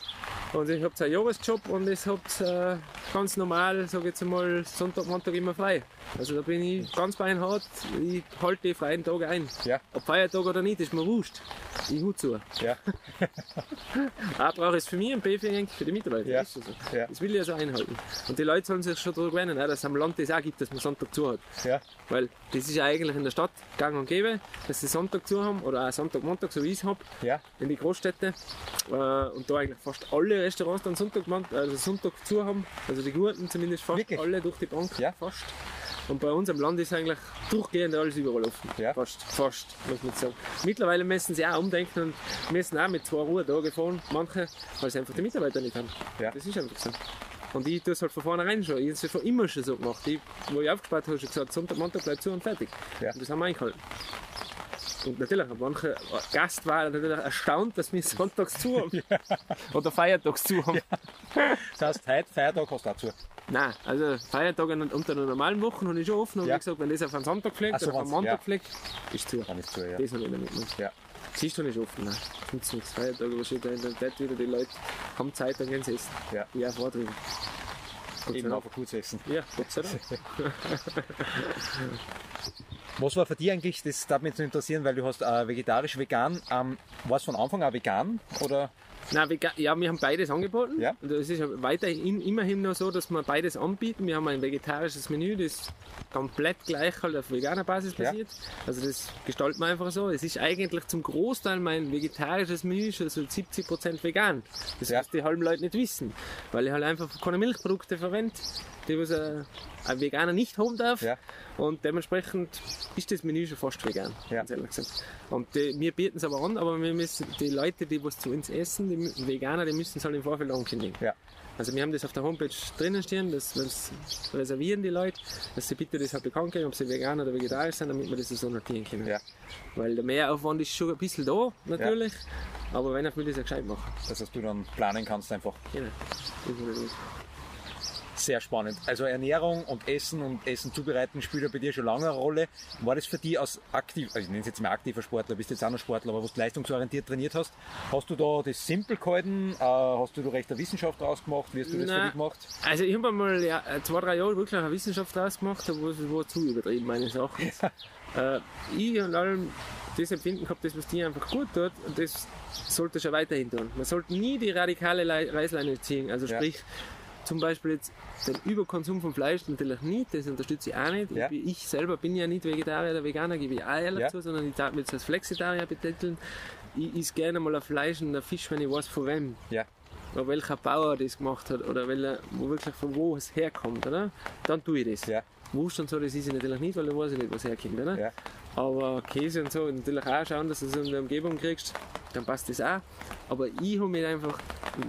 Und ich habe einen Jahresjob und ich habe äh, ganz normal, sage ich jetzt einmal, Sonntag, Montag immer frei. Also da bin ich ganz beinhart, ich halte die freien Tage ein. ja, Ob Feiertag oder nicht, ist mir wurscht. Ich hut zu. ja, (laughs) A brauche ich es für mich und B für die- für die Mitarbeiter. Ja. Das, ist so. Ja. das will ich ja so Und die Leute sollen sich schon darüber gewöhnen, dass es am Land das auch gibt, dass man Sonntag zu hat. ja, Weil das ist ja eigentlich in der Stadt gang und gäbe, dass sie Sonntag zu haben oder auch Sonntag, Montag, so wie ich es habe, ja, in die Großstädte. Äh, und da eigentlich fast alle Restaurants dann Sonntag, Mon- also Sonntag zu haben. Also die guten zumindest fast Wirklich? alle durch die Bank. Ja. Fast. Und bei uns am Land ist eigentlich durchgehend alles überall offen. Ja. Fast, fast, muss man sagen. Mittlerweile müssen sie auch umdenken und müssen auch mit zwei Ruhetagen fahren, manche, weil sie einfach die Mitarbeiter nicht haben. Ja. Das ist einfach so. Und ich tue es halt von vornherein schon. Ich habe es ja schon immer schon so gemacht. Ich, wo ich aufgespart habe, habe ich gesagt, Sonntag, Montag bleibt zu und fertig. Ja. Und das haben wir eingehalten. Und natürlich, manche Gast war natürlich erstaunt, dass wir sonntags zu haben. (laughs) Oder feiertags zu haben. Das heißt, heute Feiertag hast du dazu. Nein, also Feiertage unter den normalen Wochen habe ich schon offen. Und Ja. wie gesagt, wenn das auf einen Sonntag fliegt Ach so, oder auf einen Montag ja. fliegt, ist zu. Dann ist zu, ja. Das habe ich nicht mitgenommen. Ja, Siehst du nicht offen, nein. Nützt nichts. Feiertage, was steht da in der Tat wieder, die Leute haben Zeit, dann gehen sie essen. Ja. Gott sei eben Dank. auf ein Kurzessen. Ja, Gott sei Dank. (laughs) Was war für dich eigentlich, das darf mich jetzt interessieren, weil du hast äh, vegetarisch-vegan, ähm, war es von Anfang an vegan oder? Nein, vega- ja, wir haben beides angeboten. Ja. Und es ist ja weiterhin immerhin noch so, dass wir beides anbieten. Wir haben ein vegetarisches Menü, das komplett gleich halt auf veganer Basis Ja. basiert. Also das gestalten wir einfach so. Es ist eigentlich zum Großteil mein vegetarisches Menü schon so 70% vegan. Das Ja. was die halben Leute nicht wissen. Weil ich halt einfach keine Milchprodukte verwende, die was ein, ein Veganer nicht haben darf. Ja. Und dementsprechend ist das Menü schon fast vegan, Ja. ganz ehrlich gesagt. Und die, wir bieten es aber an, aber wir müssen, die Leute, die was zu uns essen, die Veganer, die müssen es halt im Vorfeld ankündigen. Ja. Also wir haben das auf der Homepage drinnen stehen, das das reservieren die Leute, dass sie bitte das halt bekannt geben, ob sie vegan oder vegetarisch sind, damit wir das so notieren können. Ja. Weil der Mehraufwand ist schon ein bisschen da, natürlich, aber wenn er will, das ja gescheit machen. Das heißt, du dann planen kannst einfach. Genau. Das ist, was es ist. Sehr spannend. Also Ernährung und Essen und Essen zubereiten spielt ja bei dir schon lange eine Rolle. War das für dich als aktiv, also ich nenne es jetzt mal aktiver Sportler, bist jetzt auch noch Sportler, aber wo du leistungsorientiert trainiert hast, hast du da das simpel gehalten? Äh, hast du da recht eine Wissenschaft draus gemacht? Wie hast du das für Nein. dich gemacht? Also ich habe einmal ja, zwei, drei Jahre wirklich eine Wissenschaft draus gemacht, aber es war zu übertrieben, meine Sachen. Äh, ich und allem das Empfinden gehabt, das was dir einfach gut tut und das sollte schon weiterhin tun. Man sollte nie die radikale Lei- Reißleine ziehen, also Ja. Zum Beispiel jetzt den Überkonsum von Fleisch natürlich nicht, das unterstütze ich auch nicht. Ja. Ich, ich selber bin ja nicht Vegetarier oder Veganer, gebe ich auch ehrlich Ja. zu, sondern ich darf mich jetzt als Flexitarier betiteln. ich esse gerne mal ein Fleisch und ein Fisch, wenn ich weiß von wem. Ja. Oder welcher Bauer das gemacht hat oder welcher, wo wirklich von wo es herkommt, oder? Dann tue ich das. Ja. Wurst und so, das ist ich natürlich nicht, weil da weiß ich nicht, was herkommt, oder? Ja. Aber Käse und so, natürlich auch schauen, dass du es in der Umgebung kriegst, dann passt das auch. Aber ich habe mich einfach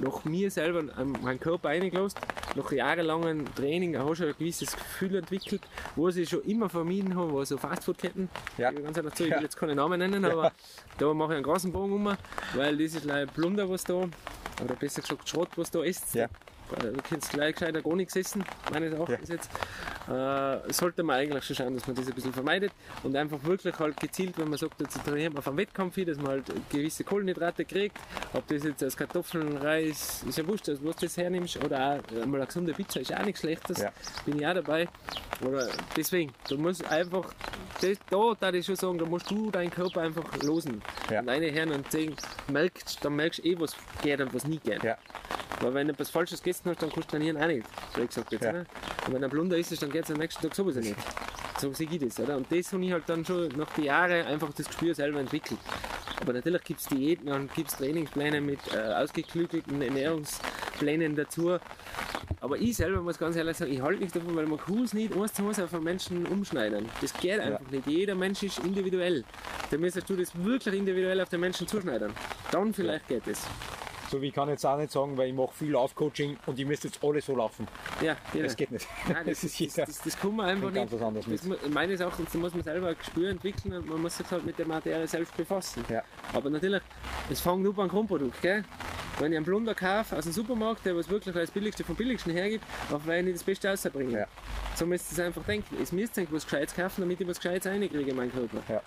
nach mir selber an meinen Körper eingelassen, nach jahrelangem Training, hast du ein gewisses Gefühl entwickelt, wo ich schon immer vermieden habe, war so Fastfood-Ketten. Ja. Ich will ganz ehrlich zu, ich Ja. will jetzt keine Namen nennen, aber da mache ich einen großen Bogen um, weil das ist leider Plunder, was da, oder besser gesagt Schrott, was da isst. Ja. Du kannst gleich gescheiter gar nichts essen, meines Erachtens jetzt. Äh, sollte man eigentlich schon schauen, dass man das ein bisschen vermeidet und einfach wirklich halt gezielt, wenn man sagt, jetzt trainieren wir auf einem Wettkampf hin, dass man halt gewisse Kohlenhydrate kriegt, ob das jetzt aus Kartoffeln, Reis, ist ja wurscht, also was du das hernimmst, oder auch mal eine gesunde Pizza ist auch nichts Schlechtes, Ja. bin ich auch dabei. Oder deswegen, du musst einfach, das, da darf ich schon sagen, da musst du deinen Körper einfach losen. Ja. Und deine Herren und sehen, merkst, dann merkst du eh, was geht und was nicht geht. Ja. Weil wenn du etwas Falsches gegessen hast, dann kannst du trainieren auch nicht. So gesagt jetzt, Ja. oder? Und wenn ein Blunder ist, dann geht es am nächsten Tag sowieso nicht. (laughs) So sehe ich das, oder? Und das habe ich halt dann schon nach den Jahren einfach das Gespür selber entwickelt. Aber natürlich gibt es Diäten und gibt es Trainingspläne mit äh, ausgeklügelten Ernährungsplänen dazu. Aber ich selber muss ganz ehrlich sagen, ich halte nichts davon, weil man kann es nicht eins zu eins auf einen Menschen umschneiden. Das geht einfach nicht. Jeder Mensch ist individuell. Da müsstest du das wirklich individuell auf den Menschen zuschneiden. Dann vielleicht geht es. So wie ich kann jetzt auch nicht sagen, weil ich mache viel Laufcoaching und ich müsste jetzt alle so laufen. Ja, genau. Das geht nicht. Nein, das, (laughs) Das ist jeder. das, das, kann man einfach bringt ganz nicht. was anderes Das, meines Erachtens muss man selber ein Gespür entwickeln und man muss sich halt mit der Materie selbst befassen. Ja. Aber natürlich, es fängt nur beim Grundprodukt. Gell? Wenn ich einen Blunder kaufe aus dem Supermarkt, der was wirklich das Billigste vom Billigsten hergibt, auf wen ich das Beste rausbringen. Ja. So müsst ihr es einfach denken. Es müsst ihr was Gescheites kaufen, damit ich was Gescheites reinkriege in meinen Körper. Ja.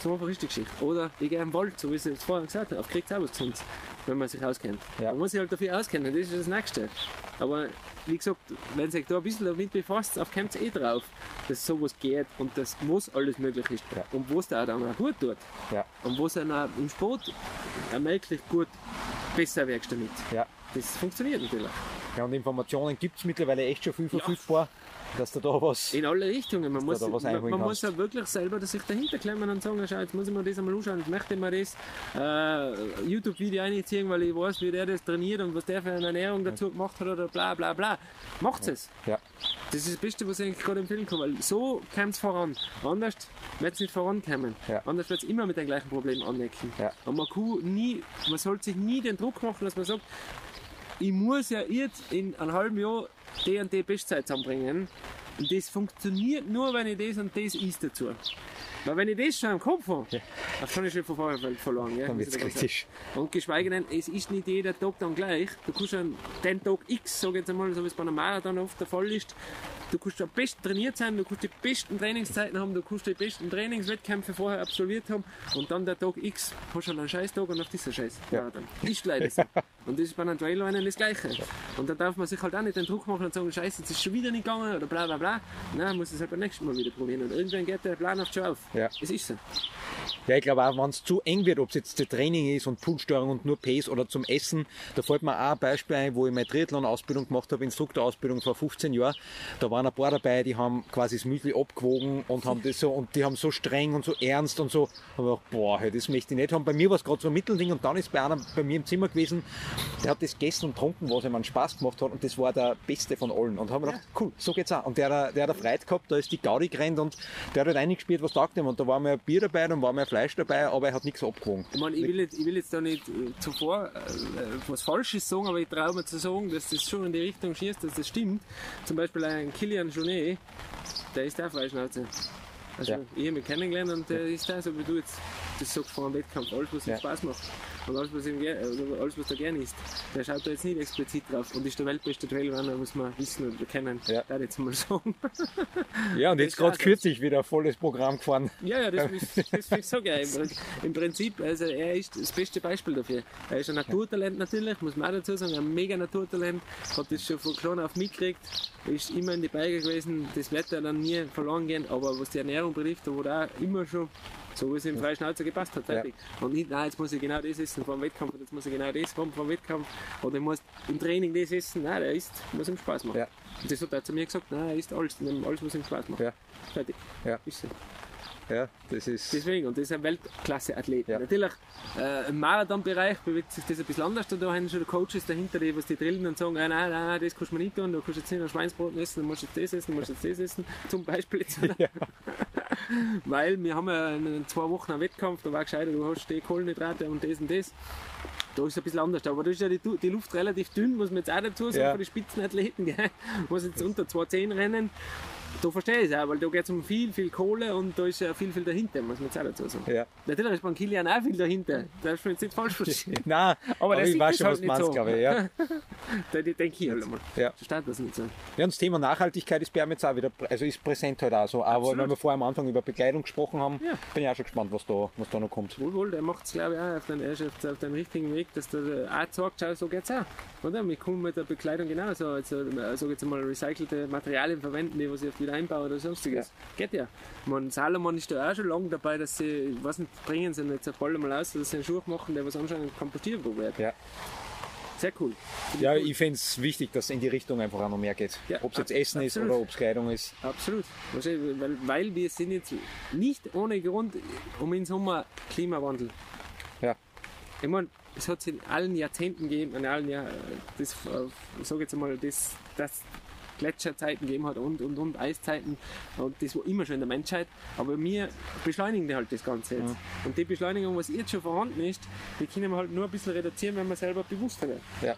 So einfach ist die Geschichte. Oder ich gehe im Wald, so wie ich es vorher gesagt habe, auf kriegt auch was Gesundes, wenn man sich auskennt. Ja. Man muss sich halt dafür auskennen, das ist das Nächste. Aber wie gesagt, wenn sich da ein bisschen damit befasst, auf kommt eh drauf, dass sowas geht und dass was alles möglich ist. Ja. Und was da dann auch gut tut. Ja. Und was dann auch im Sport merklich gut besser wirkst damit. Ja. Das funktioniert natürlich. Ja, und Informationen gibt es mittlerweile echt schon viel verfügbar, dass du da was. In alle Richtungen. Man, muss, da was man, man muss ja wirklich selber sich dahinter klemmen und sagen, schau, jetzt muss ich mir das einmal anschauen, ich möchte mir das äh, YouTube-Video einziehen, weil ich weiß, wie der das trainiert und was der für eine Ernährung dazu gemacht hat oder bla bla bla. Macht es. Ja. Das ist das Beste, was ich eigentlich gerade empfehlen kann, weil so kommt es voran. Anders wird es nicht vorankommen. Ja. Anders wird es immer mit den gleichen Problemen anecken. Ja. Und man kann nie, man sollte sich nie den Druck machen, dass man sagt, ich muss ja jetzt in einem halben Jahr die und die Bestzeit zusammenbringen. Und das funktioniert nur, wenn ich das und das ist dazu. Weil wenn ich das schon im Kopf habe, dann kann ich schon von vorher verloren. Gell? Dann wird es kritisch. Und geschweige denn, es ist nicht jeder Tag dann gleich. Du kannst schon den Tag X, sag jetzt einmal, so wie es bei einem Marathon oft der Fall ist, du kannst am besten trainiert sein, du kannst die besten Trainingszeiten haben, du kannst die besten Trainingswettkämpfe vorher absolviert haben und dann der Tag X hast du einen scheiß Tag und auf dieser scheiß Marathon. Ist leider so. (laughs) Und das ist bei einem Trailrunnern das Gleiche. Und da darf man sich halt auch nicht den Druck machen und sagen, scheiße, jetzt ist schon wieder nicht gegangen oder bla bla bla. Nein, muss es halt beim nächsten Mal wieder probieren. Und irgendwann geht der Plan oft schon auf. Ja. Es ist so. Ja, ich glaube auch, wenn es zu eng wird, ob es jetzt das Training ist und Pulssteuerung und nur Pace oder zum Essen, da fällt mir auch ein Beispiel ein, wo ich meine Triathlon-Ausbildung gemacht habe, Instruktorausbildung vor 15 Jahren. Da waren ein paar dabei, die haben quasi das Müsli abgewogen und haben das so, und die haben so streng und so ernst und so. Und ich gedacht, boah, das möchte ich nicht haben. Bei mir war es gerade so ein Mittelding und dann ist bei einem bei mir im Zimmer gewesen, der hat das gegessen und getrunken, was ihm einen Spaß gemacht hat und das war der Beste von allen. Und haben wir gedacht, cool, so geht's auch. Und der, der hat eine Freude gehabt, da ist die Gaudi gerannt und der hat halt reingespielt, was taugt dem ihm. Und da war ein Bier dabei, dann war mir Fleisch dabei, aber er hat nichts abgewogen. Ich, meine, ich, will jetzt, ich will jetzt da nicht äh, zuvor äh, was Falsches sagen, aber ich traue mir zu sagen, dass das schon in die Richtung schießt, dass das stimmt. Zum Beispiel ein Kilian Jonet, der ist auch Freischnauze. Also Ja. ich habe ihn kennengelernt und der ist da so wie du jetzt das sagst vor einem Wettkampf, alles was Ja. Spaß macht und alles was ihm oder alles was er gerne ist. Der schaut da jetzt nicht explizit drauf und ist der weltbeste Trailrunner, muss man wissen und kennen. Ja. Da jetzt mal sagen. (laughs) Ja, und Das jetzt gerade kürzlich wieder volles Programm gefahren. Ja, ja, das (laughs) das ist so geil. Im, Im Prinzip, also er ist das beste Beispiel dafür. Er ist ein Naturtalent natürlich, muss man auch dazu sagen, ein mega Naturtalent. Hat das schon von klein auf mitgekriegt, ist immer in die Berge gewesen, das Wetter dann nie verloren gehen, aber was die Ernährung betrifft, da wurde auch immer schon so wie es im freien Schnauzer gepasst hat, fertig. Und nicht, nein, jetzt muss ich genau das essen vor dem Wettkampf, jetzt muss ich genau das dem Wettkampf, oder ich muss im Training das essen. Nein, der isst, was ihm Spaß macht. Ja. Und das hat er zu mir gesagt, nein, er isst alles, alles, was ihm Spaß macht. Ja. Fertig. Ja. Ist so. Ja, das ist. Deswegen, und das sind Weltklasse-Athleten. Ja. Natürlich, äh, im Marathonbereich bewegt sich das ein bisschen anders. Da haben schon Coaches dahinter, die was die drillen und sagen, ah, nein, nein, nein, das kannst du mir nicht tun, du kannst jetzt nicht ein Schweinsbrot essen, du musst jetzt das essen, du musst jetzt das essen, (laughs) zum Beispiel. Jetzt, (laughs) Ja. (laughs) Weil wir haben ja in zwei Wochen einen Wettkampf, da war gescheiter, du hast die Kohlenhydrate und das und das. Da ist es ein bisschen anders. Aber da ist ja die, die Luft relativ dünn, muss man jetzt auch dazu sagen, Ja. für die Spitzenathleten, gell? was jetzt unter 2,10 rennen. Da verstehe ich es auch, weil da geht es um viel, viel Kohle und da ist ja viel, viel dahinter, muss man jetzt auch dazu sagen. Ja. Natürlich ist beim Kilian auch viel dahinter, darfst du jetzt nicht falsch verstehen. (laughs) Nein, aber, der ich weiß schon, halt was du meinst, so. glaube ich. Ja. (laughs) Da denke ich halt einmal. Ja. So steht das nicht so. Ja, und das Thema Nachhaltigkeit ist bei einem jetzt auch wieder, also ist präsent halt auch so. Aber wenn wir vorher am Anfang über Bekleidung gesprochen haben, Ja. bin ich auch schon gespannt, was da, was da noch kommt. Wohl, wohl, der macht es glaube ich auch auf den, auf, dem richtigen Weg, dass der auch sagt, schau, so geht's auch. Oder? Wir können mit der Bekleidung genauso, also, also jetzt mal recycelte Materialien verwenden, die was ich wieder einbaue oder sonstiges. Geht ja. Man, Salomon ist da auch schon lange dabei, dass sie, ich weiß nicht, bringen sie jetzt Ball mal aus, dass sie einen Schuh machen, der was anscheinend kompostierbar wird. Ja. Sehr cool. Ja, ich finde es wichtig, dass es in die Richtung einfach auch noch mehr geht. Ja, ob es jetzt Essen ist absolut. oder ob es Kleidung ist. Absolut. Weil, weil wir sind jetzt nicht ohne Grund um den Sommer Klimawandel. Ja. Ich meine, es hat es in allen Jahrzehnten gegeben, in allen Jahr, das, äh, ich sage jetzt einmal, das, das Gletscherzeiten gegeben hat und, und, und Eiszeiten. Und das war immer schon in der Menschheit. Aber wir beschleunigen halt das Ganze jetzt. Und die Beschleunigung, was jetzt schon vorhanden ist, die können wir halt nur ein bisschen reduzieren, wenn wir selber bewusster werden Ja.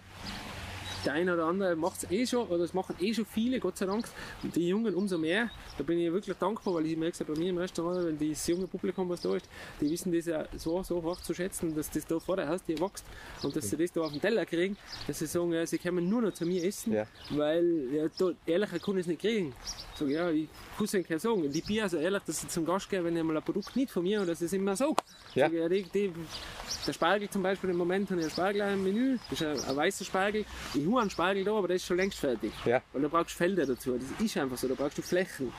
Der eine oder andere macht es eh schon, oder es machen eh schon viele, Gott sei Dank. Und die Jungen umso mehr. Da bin ich wirklich dankbar, weil ich merke es bei mir im Restaurant, wenn das junge Publikum, was da ist, die wissen das ja so, so hoch zu schätzen, dass das da vor der Haustür wächst und dass sie das da auf den Teller kriegen, dass sie sagen, ja, sie können nur noch zu mir essen, Ja. weil ja, da, ehrlicher kann ich es nicht kriegen. Sag ja, ich es ihnen keinen sagen. Die bin also ehrlich, dass sie zum Gast gehen, wenn ich mal ein Produkt nicht von mir habe, dass ich es immer so. Ja. Sag ja, die, die, der Spargel zum Beispiel, im Moment habe ich einen Spargel im Menü, das ist ein, ein weißer Spargel. Ich habe einen Spargel da, aber der ist schon längst fertig. Ja. Weil da brauchst du Felder dazu. Das ist einfach so, da brauchst du Flächen.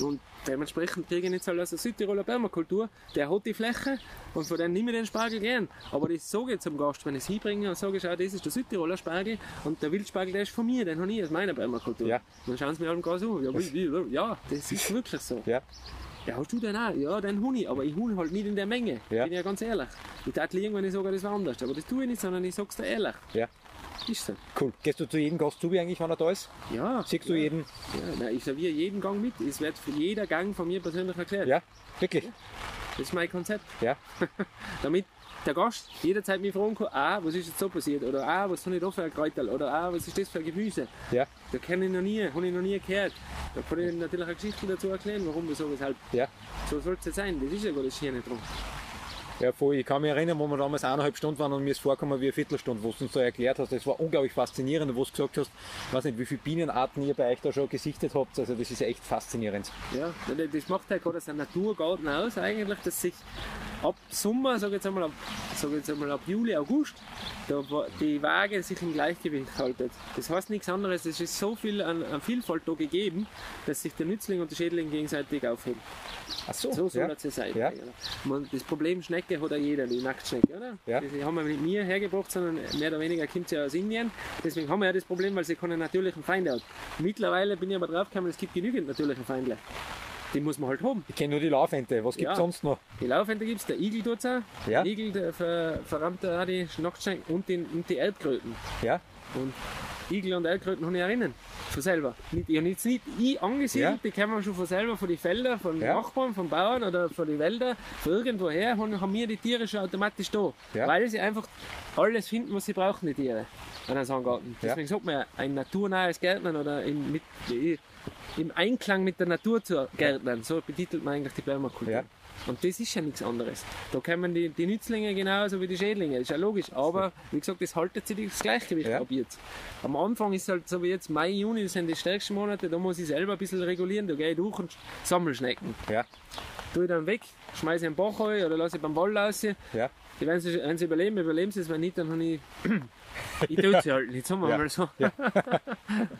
Und dementsprechend kriege ich jetzt halt aus der Südtiroler Permakultur, der hat die Fläche und von dem nehme ich den Spargel gern. Aber das sage ich zum Gast, wenn ich es hinbringe und sage, schau, das ist der Südtiroler Spargel und der Wildspargel, der ist von mir, den habe ich aus meiner Permakultur. Ja. Dann schauen sie mir alle ganz an. Ja, wie, wie, ja, das ist (laughs) wirklich so. Ja. Ja, hast du den auch? Ja, den ich, aber ich hole halt nicht in der Menge. Ja. Bin ja ganz ehrlich. Ich darf liegen, wenn ich sage, das war anders. Aber das tue ich nicht, sondern ich sag's dir ehrlich. Ja. Ist so. Cool. Gehst du zu jedem Gast zu, wie eigentlich, wenn er da ist? Ja. Siehst du ja. jeden? Ja, nein, ich serviere jeden Gang mit. Es wird jeder Gang von mir persönlich erklärt. Ja. Wirklich? Das ist mein Konzept. Ja. (laughs) Damit der Gast jederzeit mich fragen kann, ah, was ist jetzt so passiert? Oder ah, was habe ich da für ein Kräuterl? Oder ah, was ist das für ein Gemüse? Ja. Da kenne ich noch nie, habe ich noch nie gehört. Da kann ich natürlich eine Geschichte dazu erklären, warum, wieso, weshalb. Ja. So soll es jetzt sein. Das ist ja gar das Schöne drum. Ja, voll. Ich kann mich erinnern, wo wir damals eineinhalb Stunden waren und mir ist vorgekommen wie eine Viertelstunde, wo du uns da erklärt hast. Das war unglaublich faszinierend, wo du gesagt hast, ich weiß nicht, wie viele Bienenarten ihr bei euch da schon gesichtet habt. Also das ist echt faszinierend. Ja, das macht halt gerade so ein Naturgarten aus eigentlich, dass sich ab Sommer, sag jetzt einmal ab, sag jetzt einmal ab Juli, August, da die Waage sich im Gleichgewicht haltet. Das heißt nichts anderes, es ist so viel an, an Vielfalt da gegeben, dass sich der Nützling und der Schädling gegenseitig aufheben. Ach so. So soll ja. das ja sein. Ja. das Problem Schnecke hat ja jeder, die Nacktschnecke, oder? Ja. Die haben wir nicht mir hergebracht, sondern mehr oder weniger kommt sie ja aus Indien. Deswegen haben wir ja das Problem, weil sie keine natürlichen Feinde hat. Mittlerweile bin ich aber draufgekommen, es gibt genügend natürliche Feinde. Die muss man halt haben. Ich kenne nur die Laufente. Was gibt's Ja. sonst noch? Die Laufente gibt es, der Igel tut auch. Ja. Der Igel der ver, verrammt auch die Nacktschnecken und, den, und die Elbkröten. Ja. Und Igel und Elbkröten habe ich erinnern. Von selber. Nicht, ich habe jetzt nicht ich angesiedelt, Ja. die kennen schon von selber, von den Feldern, von Ja. Nachbarn, von Bauern oder von den Wäldern, von irgendwoher haben, haben wir die Tiere schon automatisch da. Ja. Weil sie einfach alles finden, was sie brauchen, die Tiere. An einem Sandgarten. Ja. Deswegen sagt man ja, ein naturnahes Gärtnern oder in, mit, im Einklang mit der Natur zu gärtnern. So betitelt man eigentlich die Permakultur. Und das ist ja nichts anderes. Da kommen die, die Nützlinge genauso wie die Schädlinge, ist ja logisch. Aber wie gesagt, das haltet sich das Gleichgewicht Ja. ab jetzt. Am Anfang ist es halt so wie jetzt Mai, Juni, das sind die stärksten Monate, da muss ich selber ein bisschen regulieren, da gehe ich durch und sammle Schnecken. Ja. Tue ich dann weg, schmeiße ich einen Bach rein oder lasse ich beim Wald raus. Ja. Die werden sie, wenn sie überleben, überleben sie es, wenn nicht, dann habe ich. Ich tue sie halt nicht, sagen wir Ja. mal (laughs) so.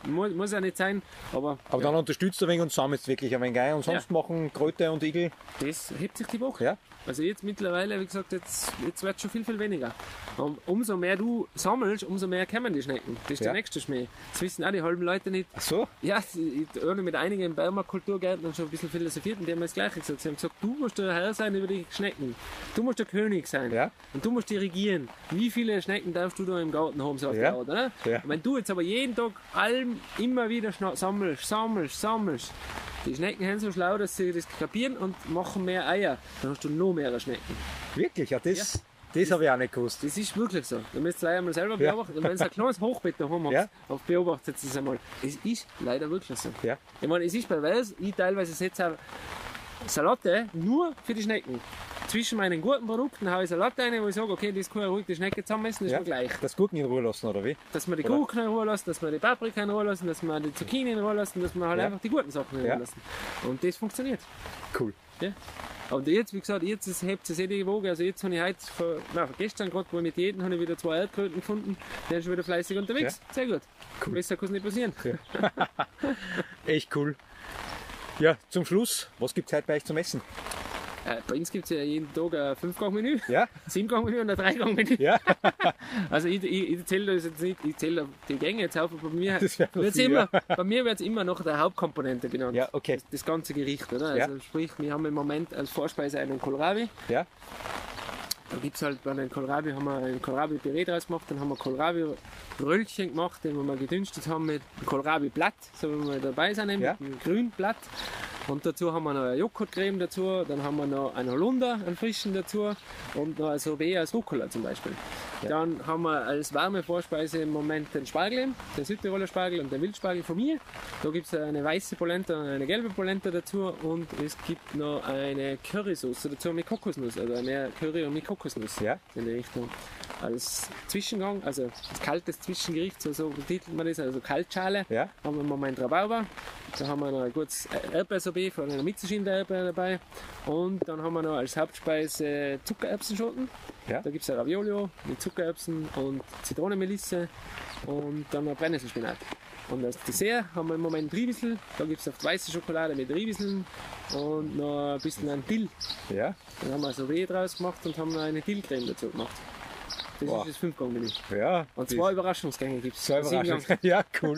muss, muss ja nicht sein, aber, Aber dann unterstützt du ein wenig und sammelst wirklich ein wenig ein. Und sonst machen Kröte und Igel. das hebt sich die Woche. Ja. Also jetzt mittlerweile, wie gesagt, jetzt, jetzt wird schon viel, viel weniger. Und umso mehr du sammelst, umso mehr kommen die Schnecken. Das ist Ja. der nächste Schmäh. Das wissen auch die halben Leute nicht. Ach so? Ja, ich habe mit einigen Baumarktkulturgärtnern schon ein bisschen philosophiert und die haben mir das Gleiche gesagt. Sie haben gesagt, du musst der Herr sein über die Schnecken. Du musst der König sein. Ja. Und du musst die regieren. Wie viele Schnecken darfst du da im Garten haben, so auf Ja. Art, oder? Ja. Und wenn du jetzt aber jeden Tag allem immer wieder sammelst, sammelst, sammelst, die Schnecken sind so schlau, dass sie das kapieren und machen mehr Eier, dann hast du noch mehr Schnecken. Wirklich? Ja, das, das habe ich auch nicht gewusst. Das ist wirklich so. Du müsst es leider mal selber Ja. beobachten. Und wenn ihr ein kleines Hochbett daheim habt, Ja. auf beobachtet es einmal. Es ist leider wirklich so. Ja. Ich meine, es ist bei Wels, ich teilweise setze auch Salate nur für die Schnecken. Zwischen meinen guten Produkten haue ich Salate rein, wo ich sage, okay, das kann ich ruhig die Schnecke zusammenmessen, das Ja. ist mir gleich. Das Gurken in Ruhe lassen, oder wie? Dass wir die Oder? Gurken in Ruhe lassen, dass wir die Paprika in Ruhe lassen, dass wir die Zucchini in Ruhe lassen, dass wir halt Ja. einfach die guten Sachen in Ruhe Ja. lassen. Und das funktioniert. Cool. Ja. Und jetzt, wie gesagt, jetzt ist- hebt es eh die Woge. Also jetzt habe ich heute, vor, nein, gestern gerade, wo ich mit jedem, habe ich wieder zwei Erdkröten gefunden. Der ist schon wieder fleißig unterwegs. Sehr gut. Besser kann es nicht passieren. (laughs) Echt cool. Ja, zum Schluss, was gibt es heute bei euch zum Essen? Äh, bei uns gibt es ja jeden Tag ein Fünf-Gang-Menü, Ja? (laughs) Sieben-Gang-Menü und ein Drei-Gang-Menü. Ja? (laughs) Also ich, ich, ich zähle das jetzt nicht, ich zähle die Gänge jetzt auf, aber bei mir wird's viel, immer, bei mir wird es immer noch der Hauptkomponente genannt. Ja, okay. Das, das ganze Gericht, oder? Ja. Also sprich, wir haben im Moment als Vorspeise einen Kohlrabi. Ja? Da gibt es halt bei den Kohlrabi, haben wir ein Kohlrabi-Püree draus gemacht, dann haben wir Kohlrabi-Röllchen gemacht, die wir mal gedünstet haben mit Kohlrabi-Blatt, so wie wir dabei sind, eben, Ja. mit einem Grünblatt. Und dazu haben wir noch eine Joghurtcreme dazu, dann haben wir noch einen Holunder, einen frischen dazu und noch ein Sorbet als Rucola zum Beispiel. Dann haben wir als warme Vorspeise im Moment den Spargel, den Südtiroler Spargel und den Wildspargel von mir. Da gibt es eine weiße Polenta und eine gelbe Polenta dazu und es gibt noch eine Currysauce dazu mit Kokosnuss, also mehr Curry und mit Kokosnuss Ja. in die Richtung. Als Zwischengang, also als kaltes Zwischengericht, so, so betitelt man das, also Kaltschale, Ja. haben wir im Moment Rhabarber. Da haben wir noch ein gutes Erdbeersorbet von einer Mitzeschiene der Erdbeer dabei. Und dann haben wir noch als Hauptspeise Zuckererbsenschoten. Ja. Da gibt es ein Raviolio mit Zuckererbsen und Zitronenmelisse und dann noch Brennnesselspinat. Und als Dessert haben wir im Moment Riebissel. Da gibt es oft weiße Schokolade mit Riebisseln und noch ein bisschen an Dill. Ja? Dann haben wir ein Sorbet draus gemacht und haben noch eine Dillcreme dazu gemacht. Das Boah. ist das Fünfgang-Menü. Ja. Und zwei Überraschungsgänge gibt es. Zwei Überraschungen. (laughs) Ja, cool.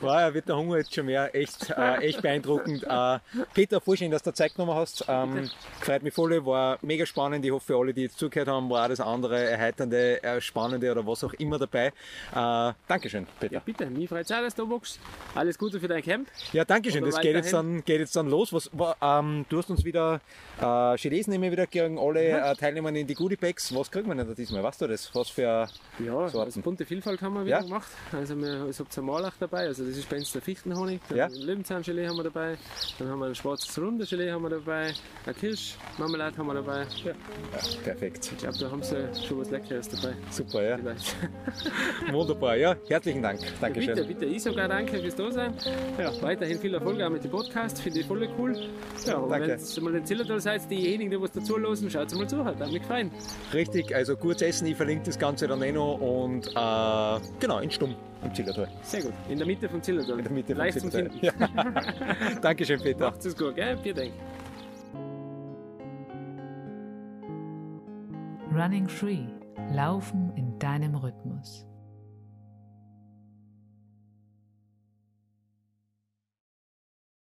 Wow, ja, wird der Hunger jetzt schon mehr. Echt, äh, echt beeindruckend. Äh, Peter, schön, dass du Zeit genommen hast. Ähm, freut mich voll, war mega spannend. Ich hoffe, alle, die jetzt zugehört haben, war das andere erheiternde, äh, spannende oder was auch immer dabei. Äh, Dankeschön, Peter. Ja, bitte, mich freut es auch, dass du magst. Alles Gute für dein Camp. Ja, danke schön. Oder Das geht jetzt, dann, geht jetzt dann los. Was, wa- ähm, du hast uns wieder äh, Chinesen immer wieder gegen alle äh, Teilnehmer in die Goodie Bags. Was kriegen wir denn da diesmal? Weißt du das? Was für. Ja, Sorten. bunte Vielfalt haben wir wieder Ja. gemacht. Also wir es habt Malach dabei, also das ist bei uns der Fichtenhonig. Dann Ja. Löwenzahngelee haben wir dabei. Dann haben wir ein schwarzes Rundergelee haben wir dabei. Eine Kirschmarmelade haben wir dabei. Ja, Perfekt. ich glaube, da haben sie schon was Leckeres dabei. Super, ja. (laughs) Wunderbar. Ja, herzlichen Dank. Bitte, Dankeschön. bitte, ich sogar danke fürs Dasein. Ja, weiterhin viel Erfolg auch mit dem Podcast, finde ich voll cool. Ja, und Danke. wenn ihr mal in Zillertal seid, diejenigen, die was dazu losen, schaut mal zu, hat mich gefallen. Richtig, also kurz essen, ich verlinke das Ganze dann eh noch und äh, genau, in Stumm im Zillertal. Sehr gut, in der Mitte vom Zillertal. In der Mitte vom Leicht zum Zillertal. Finden. Ja. (laughs) Dankeschön, Peter. Macht's es gut, gell? Vielen Dank. Running Free. Laufen in deinem Rhythmus.